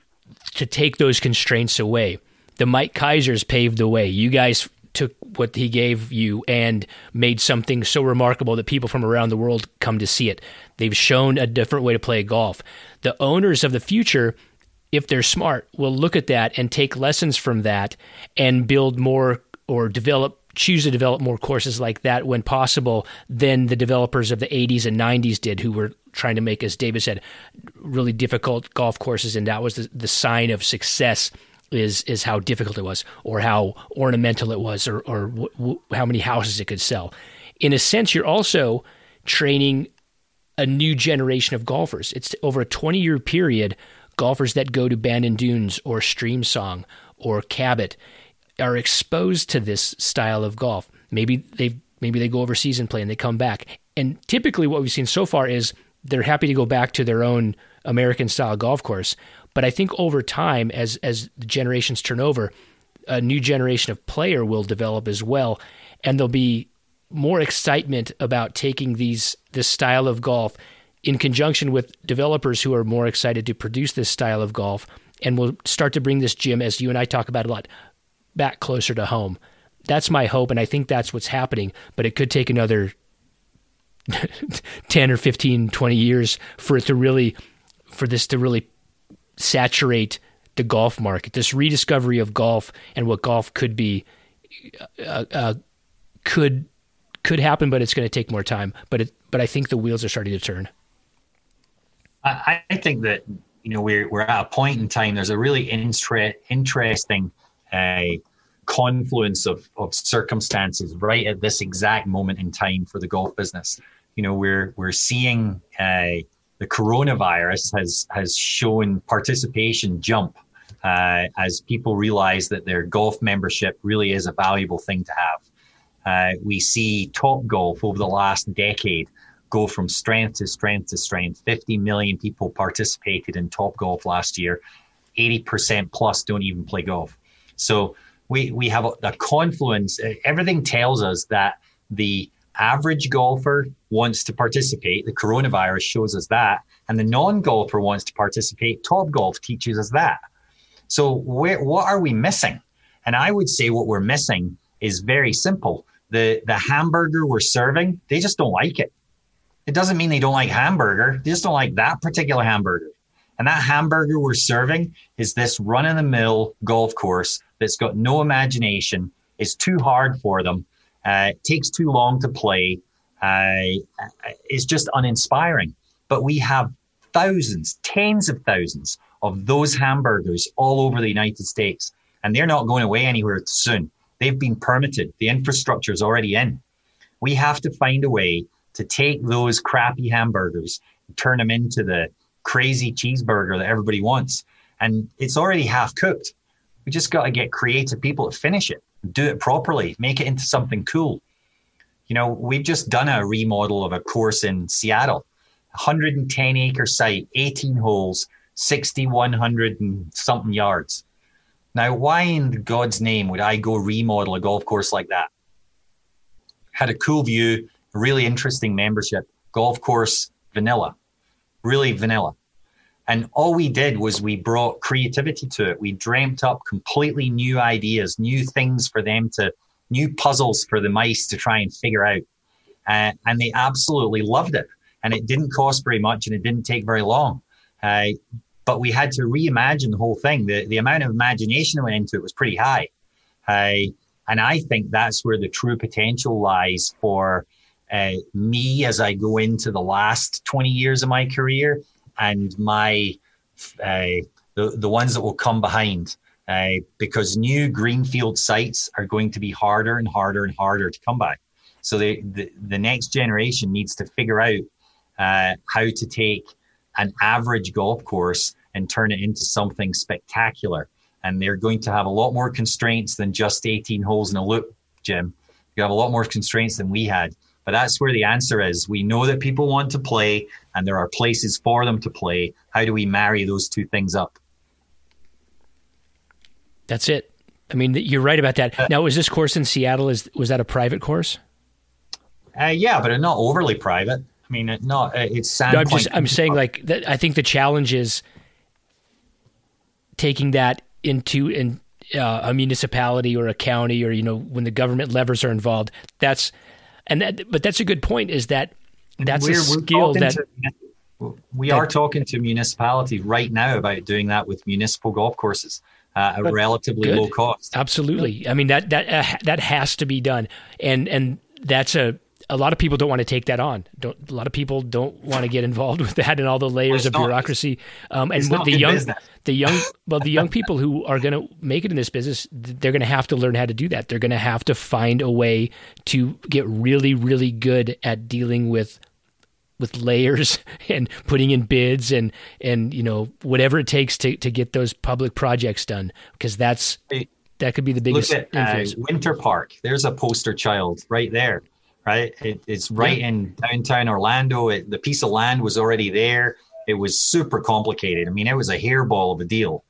to take those constraints away. The Mike Keisers paved the way. You guys took what he gave you and made something so remarkable that people from around the world come to see it. They've shown a different way to play golf. The owners of the future if they're smart, will look at that and take lessons from that and build more or develop choose to develop more courses like that when possible than the developers of the 80s and 90s did, who were trying to make, as David said, really difficult golf courses. And that was the, the sign of success is is how difficult it was, or how ornamental it was, or or w- w- how many houses it could sell. In a sense, you're also training a new generation of golfers. It's over a 20 year period, golfers that go to Bandon Dunes or Streamsong or Cabot are exposed to this style of golf. Maybe they maybe they go overseas and play and they come back. And typically what we've seen so far is they're happy to go back to their own American style golf course. But I think over time, as as the generations turn over, a new generation of player will develop as well, and there'll be more excitement about taking these this style of golf in conjunction with developers who are more excited to produce this style of golf, and we'll start to bring this gym, as you and I talk about a lot, back closer to home. That's my hope, and I think that's what's happening. But it could take another 10 or 15, 20 years for it to really, for this to really saturate the golf market. This rediscovery of golf and what golf could be uh, uh, could could happen, but it's going to take more time. But it, but I think the wheels are starting to turn. I, I think that you know we're we're at a point in time. There's a really interesting uh, confluence of of circumstances right at this exact moment in time for the golf business you know we're we're seeing uh, the coronavirus has has shown participation jump uh, as people realize that their golf membership really is a valuable thing to have. Uh, we see Top Golf over the last decade go from strength to strength to strength. 50 million people participated in Top Golf last year. 80% plus don't even play golf. So we, we have a, a confluence. Eh, everything tells us that the average golfer wants to participate. The coronavirus shows us that. And the non golfer wants to participate. Top Golf teaches us that. So, where, what are we missing? And I would say what we're missing is very simple. The, the hamburger we're serving, they just don't like it. It doesn't mean they don't like hamburger, they just don't like that particular hamburger. And that hamburger we're serving is this run of the mill golf course that's got no imagination, is too hard for them, uh, takes too long to play, uh, just uninspiring. But we have thousands, tens of thousands of those hamburgers all over the United States, and they're not going away anywhere soon. They've been permitted, the infrastructure is already in. We have to find a way to take those crappy hamburgers and turn them into the crazy cheeseburger that everybody wants. And it's already half cooked. We just got to get creative people to finish it do it properly, make it into something cool. You know, we've just done a remodel of a course in Seattle, 110 acre site, 18 holes, 6,100 and something yards. Now, why in God's name would I go remodel a golf course like that? Had a cool view, really interesting membership, golf course vanilla, really vanilla. And all we did was we brought creativity to it. We dreamt up completely new ideas, new things for them to, new puzzles for the mice to try and figure out. Uh, and they absolutely loved it. And it didn't cost very much and it didn't take very long. Uh, but we had to reimagine the whole thing. The, the amount of imagination that went into it was pretty high. Uh, and I think that's where the true potential lies for uh, me as I go into the last 20 years of my career and my uh, the the ones that will come behind. Uh, because new greenfield sites are going to be harder and harder and harder to come by. So the, the, the next generation needs to figure out uh, how to take an average golf course and turn it into something spectacular. And they're going to have a lot more constraints than just 18 holes in a loop, Jim. You have a lot more constraints than we had. But that's where the answer is. We know that people want to play and there are places for them to play. How do we marry those two things up? That's it. I mean, you're right about that. Uh, now, was this course in Seattle? Is was that a private course? Uh, yeah, but not overly private. I mean, it not uh, it's Sand no, I'm just I'm saying like that, I think the challenge is taking that into in uh, a municipality or a county or you know when the government levers are involved. That's and that, but that's a good point. Is that that's we're, a skill that to, we that, are talking to municipalities right now about doing that with municipal golf courses at a relatively good. low cost. Absolutely. I mean that that uh, that has to be done, and and that's a a lot of people don't want to take that on. Don't, a lot of people don't want to get involved with that and all the layers well, of not, bureaucracy. Um, and the young, business. the young, well, the young people who are going to make it in this business, they're going to have to learn how to do that. They're going to have to find a way to get really, really good at dealing with with layers and putting in bids and and you know whatever it takes to to get those public projects done because that's that could be the biggest Look at, uh, Winter Park. There's a poster child right there, right? It, it's right yeah. in downtown Orlando. It, the piece of land was already there. It was super complicated. I mean, it was a hairball of a deal.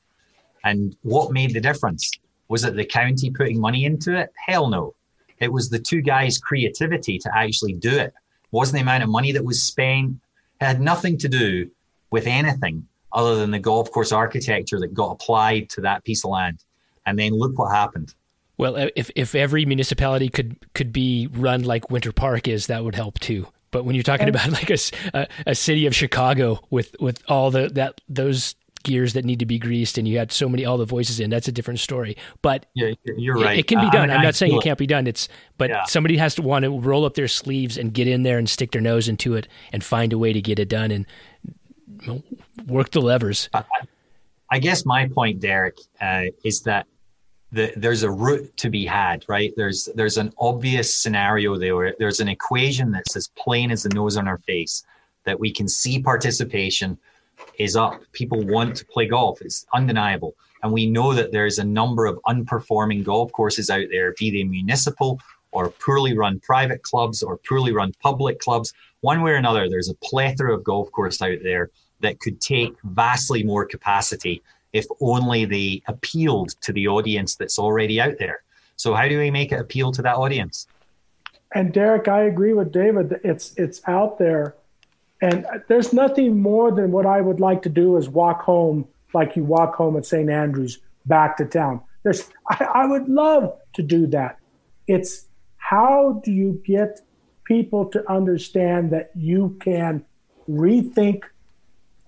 And what made the difference? Was it the county putting money into it? Hell no. It was the two guys' creativity to actually do it. it wasn't the amount of money that was spent. It had nothing to do with anything other than the golf course architecture that got applied to that piece of land. And then look what happened. Well, if if every municipality could could be run like Winter Park is, that would help too. But when you're talking about like a, a, a city of Chicago with with all the that those gears that need to be greased and you had so many all the voices in that's a different story. But yeah you're right it, it can be done. Uh, I am not saying it can't be done. It's but yeah. somebody has to want to roll up their sleeves and get in there and stick their nose into it and find a way to get it done and work the levers. I, I guess my point derek uh, is that the, there's a route to be had right there's there's an obvious scenario there there's an equation that's as plain as the nose on our face that we can see participation is up. People want to play golf. It's undeniable. And we know that there's a number of unperforming golf courses out there, be they municipal or poorly run private clubs or poorly run public clubs. One way or another, there's a plethora of golf courses out there that could take vastly more capacity if only they appealed to the audience that's already out there. So how do we make it appeal to that audience? And Derek, I agree with David. It's it's out there and there's nothing more than what I would like to do is walk home like you walk home at St. Andrews back to town. There's, I, I would love to do that. It's how do you get people to understand that you can rethink,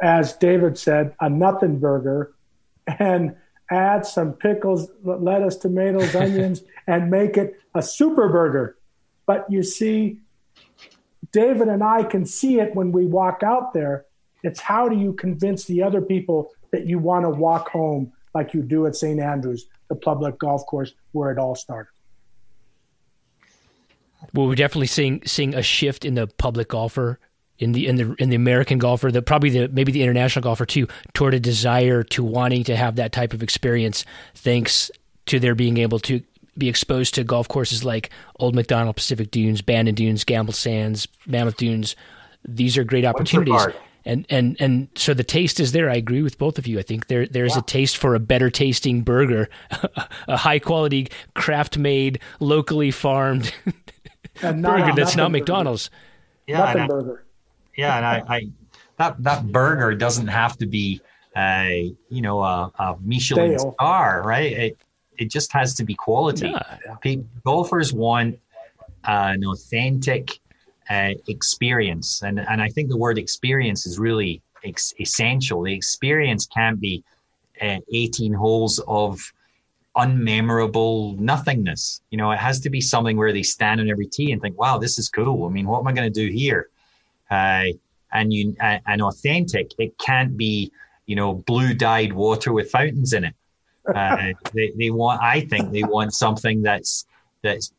as David said, a nothing burger and add some pickles, lettuce, tomatoes, onions, and make it a super burger. But you see, David and I can see it when we walk out there. It's how do you convince the other people that you want to walk home like you do at St. Andrews, the public golf course where it all started. Well, we're definitely seeing seeing a shift in the public golfer, in the in the in the American golfer, the probably the maybe the international golfer too, toward a desire to wanting to have that type of experience, thanks to their being able to be exposed to golf courses like Old Macdonald, Pacific Dunes, Bandon Dunes, Gamble Sands, Mammoth Dunes. These are great opportunities. And and and so the taste is there. I agree with both of you. I think there there's a taste for a better tasting burger, a high quality, craft made, locally farmed burger that's not McDonald's. Yeah, and I, yeah, and I, I that that burger doesn't have to be a you know a, a Michelin Dale. star, right? It, it just has to be quality. Yeah. Golfers want uh, an authentic uh, experience, and and I think the word experience is really ex- essential. The experience can't be uh, 18 holes of unmemorable nothingness. You know, it has to be something where they stand on every tee and think, "Wow, this is cool." I mean, what am I going to do here? Uh, and you uh, and authentic. It can't be you know blue dyed water with fountains in it. Uh, they, they want, I think, they want something that's that's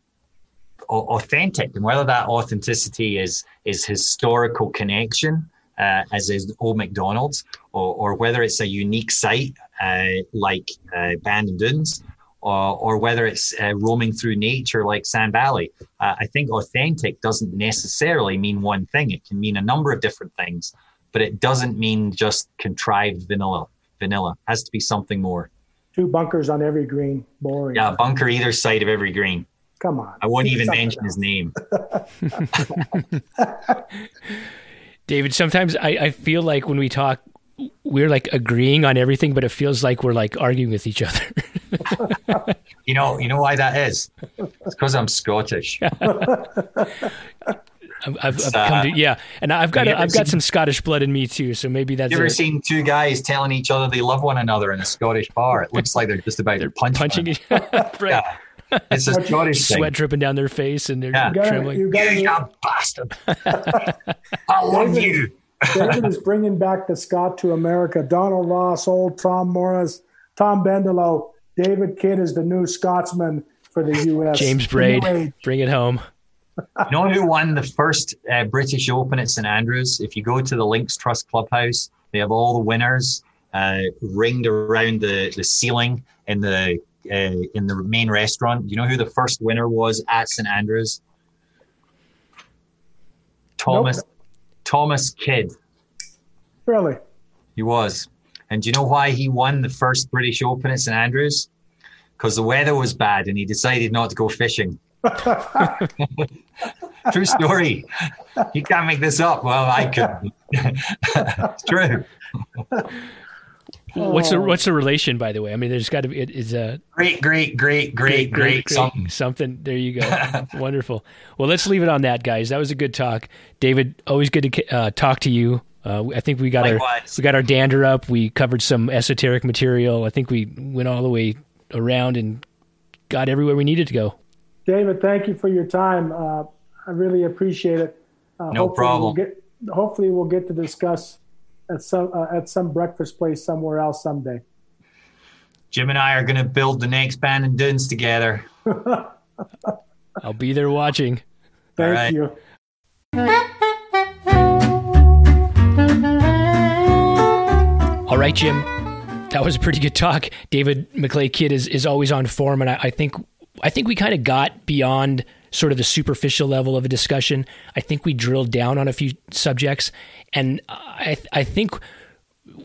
authentic, and whether that authenticity is is historical connection, uh, as is Old Macdonald's, or, or whether it's a unique site uh, like uh, Bandon Dunes, or, or whether it's uh, roaming through nature like Sand Valley. Uh, I think authentic doesn't necessarily mean one thing. It can mean a number of different things, but it doesn't mean just contrived vanilla. Vanilla it has to be something more two bunkers on every green. Boring. Yeah, bunker either side of every green. Come on. I won't even mention else. his name. David, sometimes I, I feel like when we talk, we're like agreeing on everything, but it feels like we're like arguing with each other. you know, you know why that is? It's because I'm Scottish. I've, I've, I've come to uh, yeah, and I've got a, I've got some Scottish blood in me too. So maybe that's. You ever a, seen two guys telling each other they love one another in a Scottish bar? It looks like they're just about they're punch punching each other. right. Yeah. It's a Scottish sweat thing. dripping down their face, and they're yeah. trembling. You, gotta, you, you bastard! I love David, you. David is bringing back the Scot to America. Donald Ross, old Tom Morris, Tom Bendelow, David Kidd is the new Scotsman for the U.S. James Braid, bring it home. you know who won the first uh, British Open at St Andrews? If you go to the Links Trust Clubhouse, they have all the winners uh, ringed around the, the ceiling in the uh, in the main restaurant. You know who the first winner was at St Andrews? Thomas nope. Thomas Kidd. Really? He was. And do you know why he won the first British Open at St Andrews? Because the weather was bad and he decided not to go fishing. True story. You can't make this up. Well, I could. it's true. What's the what's the relation, by the way? I mean, there's got to be it is a great, great, great, great, great, great, something. something. There you go. Wonderful. Well, let's leave it on that, guys. That was a good talk, David. Always good to uh, talk to you. Uh, I think we got Likewise. our we got our dander up. We covered some esoteric material. I think we went all the way around and got everywhere we needed to go. David, thank you for your time. Uh, I really appreciate it. Uh, no problem. We'll get, hopefully, we'll get to discuss at some uh, at some breakfast place somewhere else someday. Jim and I are going to build the next Bandon Dunes together. I'll be there watching. Thank right. you. All right, Jim. That was a pretty good talk. David McLay Kidd is, is always on form, and I, I think I think we kind of got beyond sort of the superficial level of a discussion. I think we drilled down on a few subjects, and I I think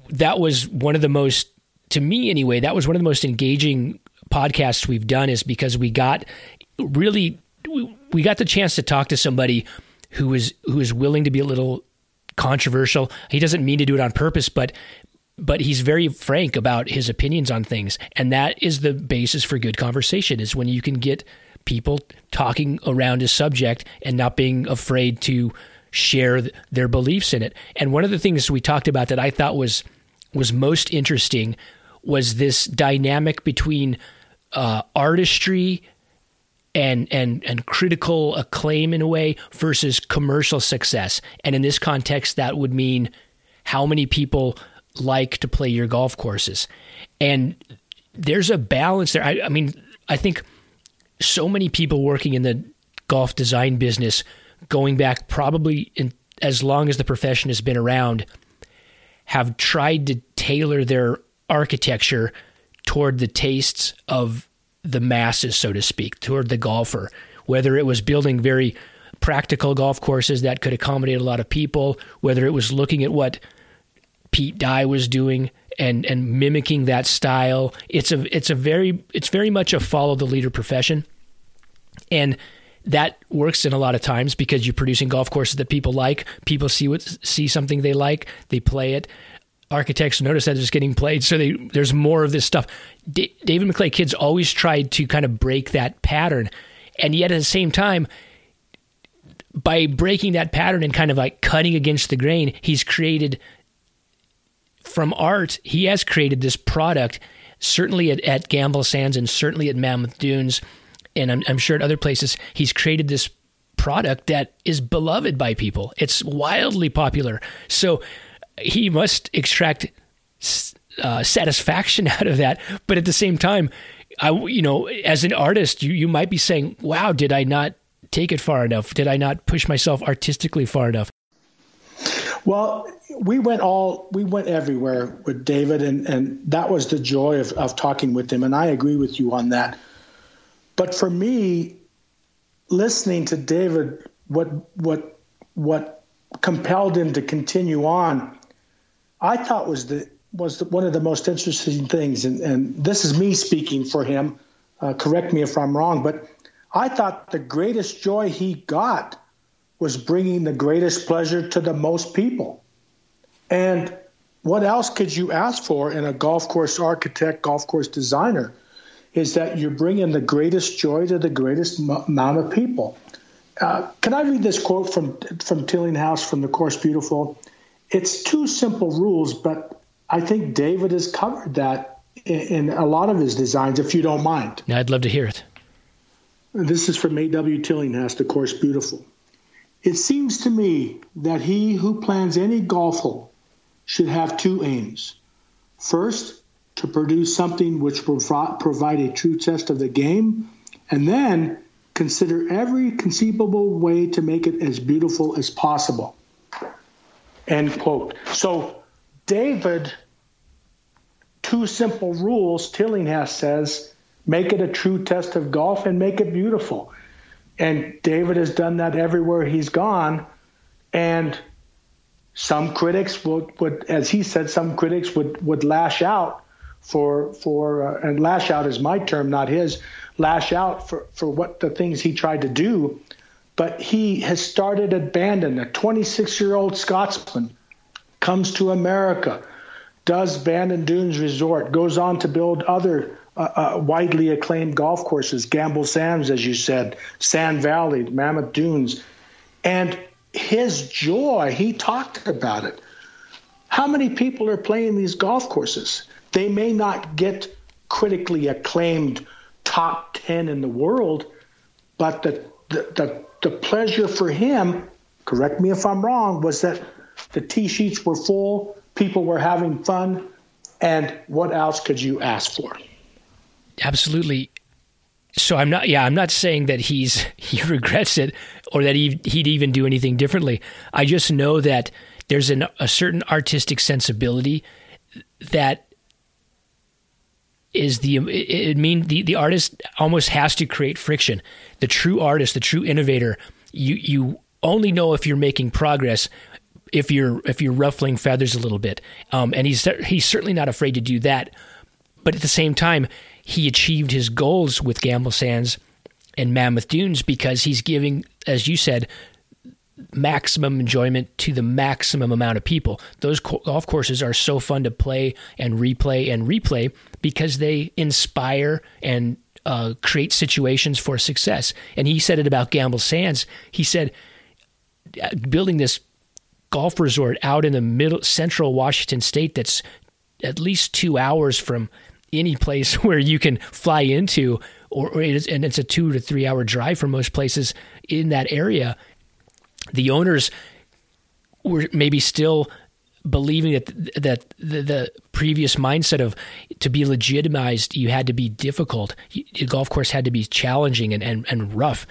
that was one of the most to me anyway. That was one of the most engaging podcasts we've done, is because we got really we got the chance to talk to somebody who is who is willing to be a little controversial. He doesn't mean to do it on purpose, but but he's very frank about his opinions on things and that is the basis for good conversation is when you can get people talking around a subject and not being afraid to share their beliefs in it and one of the things we talked about that I thought was was most interesting was this dynamic between uh, artistry and and and critical acclaim in a way versus commercial success and in this context that would mean how many people like to play your golf courses. And there's a balance there. I, I mean, I think so many people working in the golf design business, going back probably in, as long as the profession has been around, have tried to tailor their architecture toward the tastes of the masses, so to speak, toward the golfer. Whether it was building very practical golf courses that could accommodate a lot of people, whether it was looking at what Pete Dye was doing and and mimicking that style. It's a it's a very it's very much a follow the leader profession. And that works in a lot of times because you're producing golf courses that people like. People see what see something they like, they play it. Architects notice that it's getting played, so they, there's more of this stuff. D- David McLay Kidd's always tried to kind of break that pattern, and yet at the same time, by breaking that pattern and kind of like cutting against the grain, he's created from art, he has created this product, certainly at, at Gamble Sands and certainly at Mammoth Dunes, and I'm, I'm sure at other places, he's created this product that is beloved by people. It's wildly popular. So he must extract uh, satisfaction out of that. But at the same time, I, you know, as an artist, you, you might be saying, wow, did I not take it far enough? Did I not push myself artistically far enough? Well, we went all we went everywhere with David, and and that was the joy of of talking with him. And I agree with you on that. But for me, listening to David, what what what compelled him to continue on, I thought was the was the, one of the most interesting things. And, and this is me speaking for him. Uh, correct me if I'm wrong, but I thought the greatest joy he got was bringing the greatest pleasure to the most people. And what else could you ask for in a golf course architect, golf course designer? Is that you're bringing the greatest joy to the greatest m- amount of people. Uh, can I read this quote from from Tillinghast from the course Beautiful? It's two simple rules, but I think David has covered that in, in a lot of his designs. If you don't mind, I'd love to hear it. This is from A.W. Tillinghast, the course Beautiful. It seems to me that he who plans any golf hole should have two aims. First, to produce something which will provide a true test of the game, and then consider every conceivable way to make it as beautiful as possible. End quote. So, David, two simple rules, Tillinghast says make it a true test of golf and make it beautiful. And David has done that everywhere he's gone. And some critics would, would as he said, some critics would, would lash out for for uh, and lash out is my term, not his. Lash out for for what the things he tried to do, but he has started at Bandon. A 26 year old Scotsman comes to America, does Bandon Dunes Resort, goes on to build other uh, uh, widely acclaimed golf courses, Gamble Sands, as you said, Sand Valley, Mammoth Dunes, and his joy. He talked about it. How many people are playing these golf courses? They may not get critically acclaimed top 10 in the world, but the, the, the, the pleasure for him, correct me if I'm wrong, was that the tee sheets were full, people were having fun, and what else could you ask for? Absolutely. So I'm not, yeah, I'm not saying that he's he regrets it or that he he'd even do anything differently. I just know that there's an, a certain artistic sensibility that is the it, it mean the, the artist almost has to create friction. The true artist, the true innovator, you you only know if you're making progress if you're if you're ruffling feathers a little bit. Um, and he's he's certainly not afraid to do that. But at the same time, he achieved his goals with Gamble Sands and Mammoth Dunes because he's giving, as you said, maximum enjoyment to the maximum amount of people. Those golf courses are so fun to play and replay and replay because they inspire and uh, create situations for success. And he said it about Gamble Sands. He said uh, building this golf resort out in the middle central Washington state that's at least two hours from any place where you can fly into or, or it is, and it's a two to three hour drive for most places in that area. The owners were maybe still believing that that the, the, previous mindset of to be legitimized you had to be difficult. The golf course had to be challenging and, and, and rough.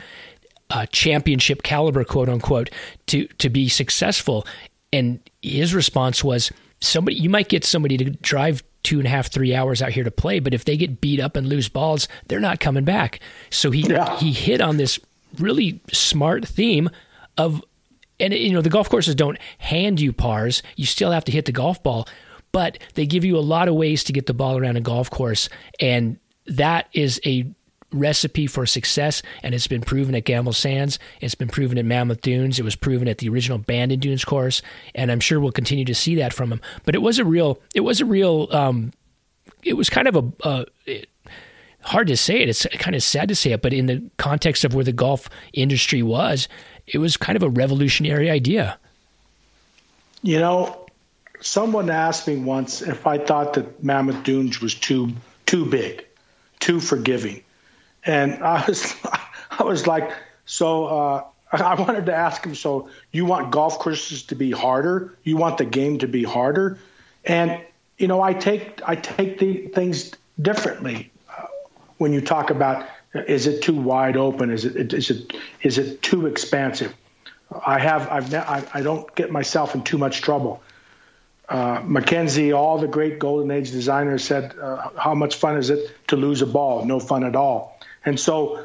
Uh, championship caliber quote unquote to to be successful. And his response was somebody you might get somebody to drive two and a half three hours out here to play but if they get beat up and lose balls they're not coming back. So he yeah. he hit on this really smart theme of and you know the golf courses don't hand you pars. You still have to hit the golf ball but they give you a lot of ways to get the ball around a golf course. And that is a recipe for success and it's been proven at Gamble Sands. It's been proven at Mammoth Dunes. It was proven at the original Bandon Dunes course and I'm sure we'll continue to see that from him but it was a real it was a real um, it was kind of a, it, hard to say it. It's kind of sad to say it but in the context of where the golf industry was it was kind of a revolutionary idea. You know, someone asked me once if I thought that Mammoth Dunes was too too big, too forgiving, and I was I was like, so uh, I wanted to ask him, so you want golf courses to be harder? You want the game to be harder? And you know, I take I take the things differently uh, when you talk about is it too wide open? Is it is it is it too expansive? I have I've I, I don't get myself in too much trouble. Uh, Mackenzie, all the great golden age designers said, uh, "How much fun is it to lose a ball? No fun at all." And so,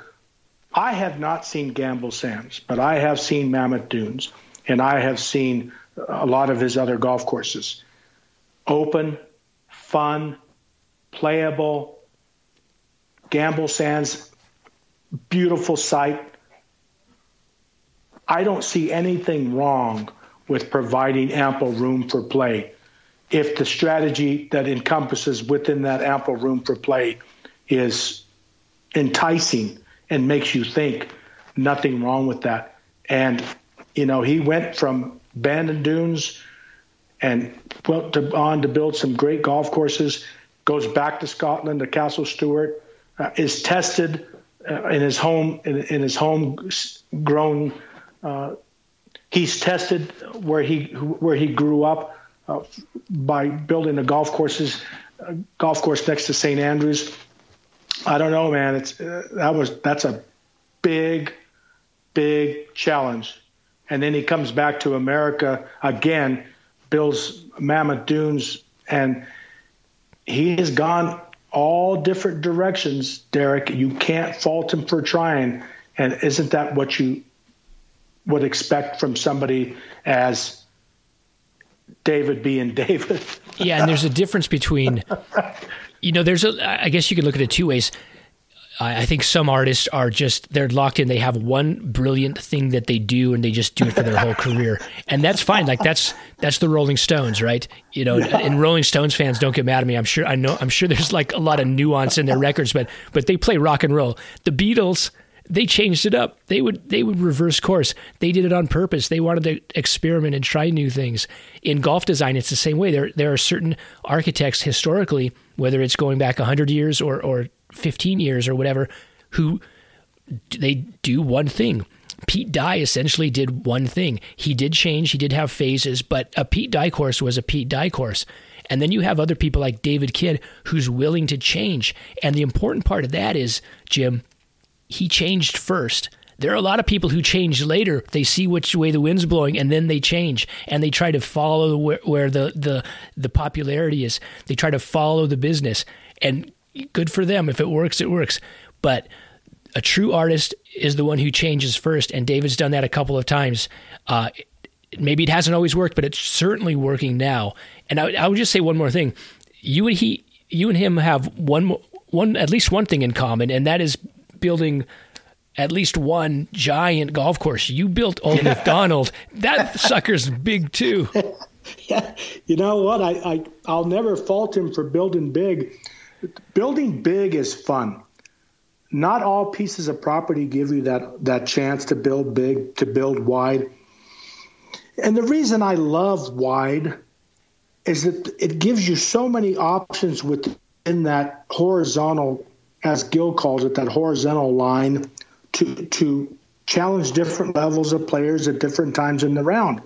I have not seen Gamble Sands, but I have seen Mammoth Dunes, and I have seen a lot of his other golf courses. Open, fun, playable. Gamble Sands beautiful site. I don't see anything wrong with providing ample room for play if the strategy that encompasses within that ample room for play is enticing and makes you think nothing wrong with that and you know he went from Bandon Dunes and went to, on to build some great golf courses goes back to Scotland to Castle Stuart, uh, is tested uh, in his home in, in his home grown. Uh, he's tested where he where he grew up uh, by building the golf courses, uh, golf course next to St Andrews. I don't know, man. It's uh, that was that's a big, big challenge. And then he comes back to America again, builds Mammoth Dunes, and he has gone all different directions, Derek. You can't fault him for trying. And isn't that what you would expect from somebody as David being David? yeah, and there's a difference between, you know, there's a, I guess you could look at it two ways. I think some artists are just they're locked in. They have one brilliant thing that they do, and they just do it for their whole career, and that's fine. Like that's that's the Rolling Stones, right? You know, yeah. and Rolling Stones fans don't get mad at me. I'm sure I know. I'm sure there's like a lot of nuance in their records, but but they play rock and roll. The Beatles, they changed it up. They would they would reverse course. They did it on purpose. They wanted to experiment and try new things. In golf design, it's the same way. There there are certain architects historically, whether it's going back hundred years or or 15 years or whatever who they do one thing. Pete Dye essentially did one thing. He did change, he did have phases, but a Pete Dye course was a Pete Dye course. And then you have other people like David Kidd who's willing to change. And the important part of that is, Jim, he changed first. There are a lot of people who change later. They see which way the wind's blowing and then they change and they try to follow where, where the, the, the popularity is. They try to follow the business. And good for them. If it works, it works. But a true artist is the one who changes first, and David's done that a couple of times. Uh, maybe it hasn't always worked, but it's certainly working now. And I, I would just say one more thing: you and he, you and him have one, one at least one thing in common, and that is building at least one giant golf course. You built Old Macdonald. That sucker's big too. Yeah, you know what? I, I I'll never fault him for building big building big is fun. Not all pieces of property give you that, that chance to build big, to build wide. And the reason I love wide is that it gives you so many options within that horizontal, as Gil calls it, that horizontal line to, to challenge different levels of players at different times in the round.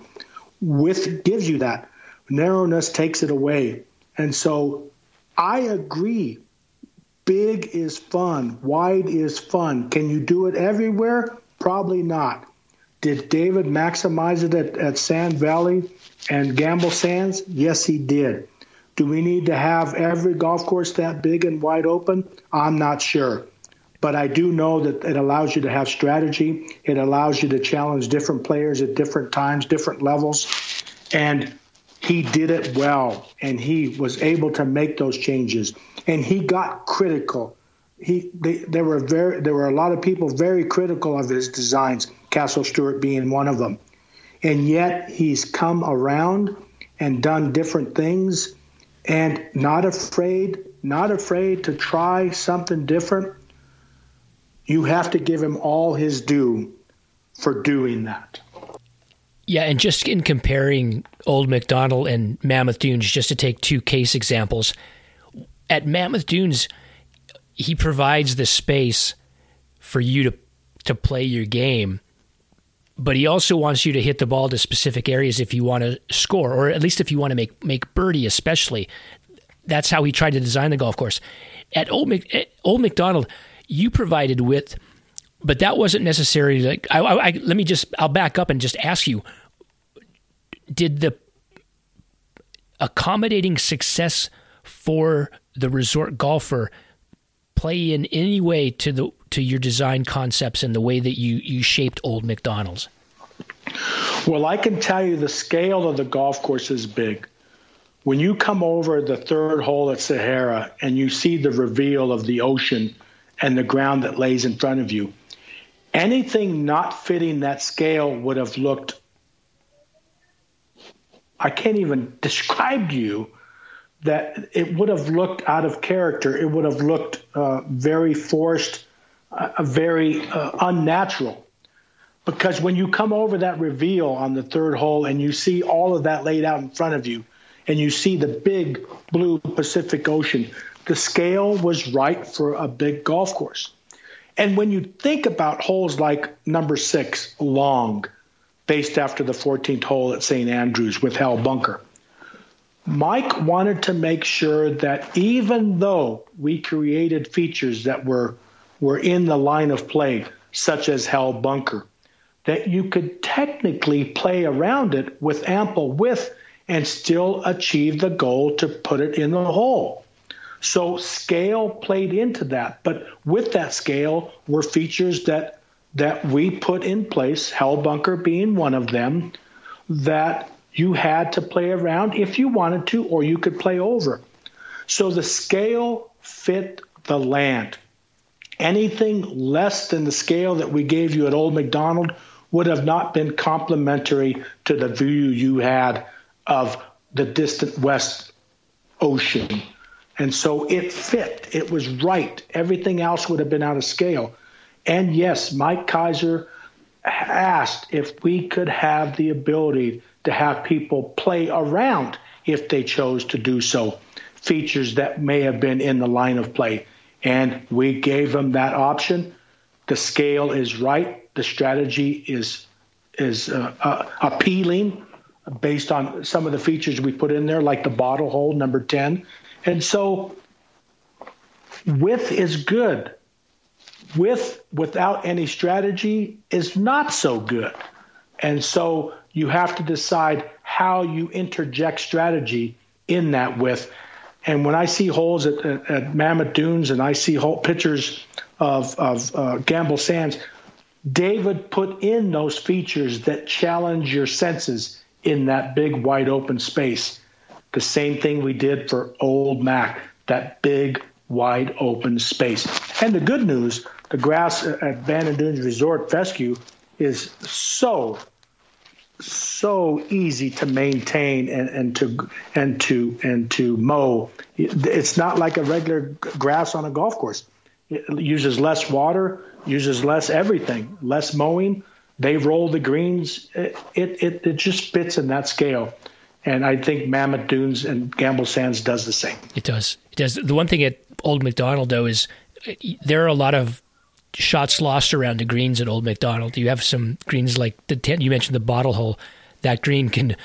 Width gives you that. Narrowness takes it away. And so I agree. Big is fun. Wide is fun. Can you do it everywhere? Probably not. Did David maximize it at, at Sand Valley and Gamble Sands? Yes, he did. Do we need to have every golf course that big and wide open? I'm not sure. But I do know that it allows you to have strategy. It allows you to challenge different players at different times, different levels. And he did it well. And he was able to make those changes. And he got critical. He they, there were very there were a lot of people very critical of his designs castle stuart being one of them. And yet he's come around and done different things and not afraid not afraid to try something different you have to give him all his due for doing that yeah, and just in comparing Old Macdonald and Mammoth Dunes, just to take two case examples, at Mammoth Dunes, he provides the space for you to to play your game, but he also wants you to hit the ball to specific areas if you want to score, or at least if you want to make make birdie, especially. That's how he tried to design the golf course. At Old, Mc, at Old Macdonald, you provided with, but that wasn't necessarily like I, I, I, let me just I'll back up and just ask you did the accommodating success for the resort golfer play in any way to the to your design concepts and the way that you you shaped old Macdonald's? Well I can tell you the scale of the golf course is big. When you come over the third hole at Sahara and you see the reveal of the ocean and the ground that lays in front of you anything not fitting that scale would have looked I can't even describe to you that it would have looked out of character. It would have looked uh, very forced, uh, very uh, unnatural. Because when you come over that reveal on the third hole and you see all of that laid out in front of you, and you see the big blue Pacific Ocean, the scale was right for a big golf course. And when you think about holes like number six, long, based after the 14th hole at St. Andrews with Hell Bunker, Mike wanted to make sure that even though we created features that were were in the line of play, such as Hell Bunker, that you could technically play around it with ample width and still achieve the goal to put it in the hole. So scale played into that, but with that scale were features that that we put in place, Hell Bunker being one of them, that you had to play around if you wanted to, or you could play over. So the scale fit the land. Anything less than the scale that we gave you at Old Macdonald would have not been complementary to the view you had of the distant West Ocean. And so it fit. It was right. Everything else would have been out of scale. And yes, Mike Keiser asked if we could have the ability to have people play around if they chose to do so, features that may have been in the line of play. And we gave them that option. The scale is right. The strategy is is uh, uh, appealing based on some of the features we put in there, like the bottle hole number ten. And so, width is good. With without any strategy is not so good. And so you have to decide how you interject strategy in that width. And when I see holes at, at, at Mammoth Dunes and I see hole, pictures of, of uh, Gamble Sands, David put in those features that challenge your senses in that big wide open space. The same thing we did for Old Mac, that big wide open space. And the good news, the grass at Bandon Dunes Resort Fescue is so so easy to maintain and, and to and to and to mow. It's not like a regular grass on a golf course. It uses less water, uses less everything, less mowing. They roll the greens. It it, it just fits in that scale. And I think Mammoth Dunes and Gamble Sands does the same. It does. It does. The one thing at Old Macdonald though is there are a lot of shots lost around the greens at Old Macdonald. You have some greens like the ten, you mentioned the bottle hole. That green can,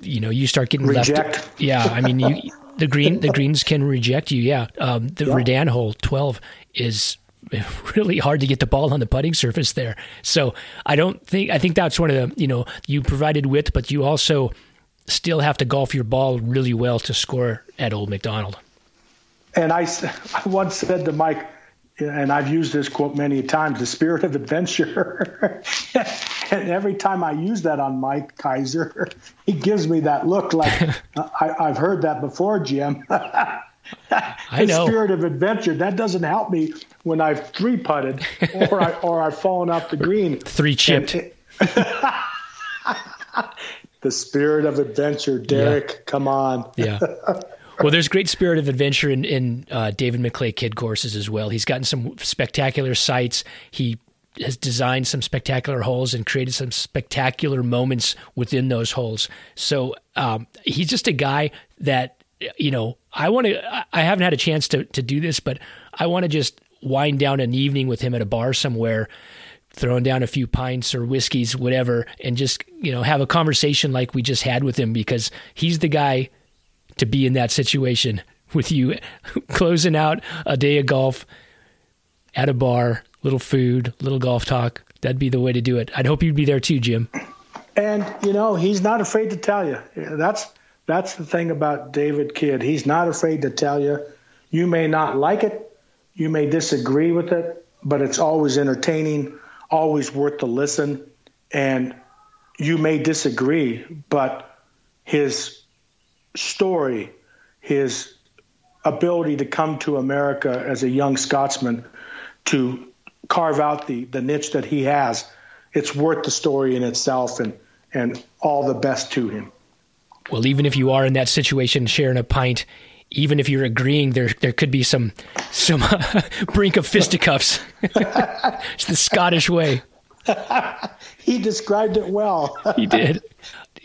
you know, you start getting reject. left. Yeah, I mean, you, the green the greens can reject you. Yeah, um, the yeah. Redan hole twelve is really hard to get the ball on the putting surface there. So I don't think I think that's one of the you know you provided width, but you also still have to golf your ball really well to score at Old Macdonald. And I, I once said to Mike, and I've used this quote many times, the spirit of adventure. and every time I use that on Mike Keiser, he gives me that look like I, have heard that before, Jim. I know. Spirit of adventure. That doesn't help me when I've three putted or I or I've fallen off the green. Three chipped. It, the spirit of adventure, Derek. Yeah. Come on. Yeah. well, there's great spirit of adventure in, in uh, David McLay Kidd courses as well. He's gotten some spectacular sites. He has designed some spectacular holes and created some spectacular moments within those holes. So um, he's just a guy that you know I want to. I haven't had a chance to to do this, but I want to just wind down an evening with him at a bar somewhere throwing down a few pints or whiskeys whatever and just you know have a conversation like we just had with him because he's the guy to be in that situation with you closing out a day of golf at a bar, little food, little golf talk. That'd be the way to do it. I'd hope you'd be there too, Jim. And you know, he's not afraid to tell you. That's that's the thing about David Kidd. He's not afraid to tell you. You may not like it, you may disagree with it, but it's always entertaining, always worth the listen. And you may disagree, but his story, his ability to come to America as a young Scotsman to carve out the, the niche that he has, it's worth the story in itself and, and all the best to him. Well, even if you are in that situation sharing a pint, even if you're agreeing, there there could be some some uh, brink of fisticuffs. it's the Scottish way. he described it well. he did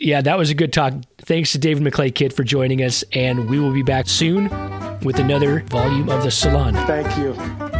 yeah, that was a good talk. Thanks to David McLay Kidd for joining us, and we will be back soon with another volume of the Salon. Thank you.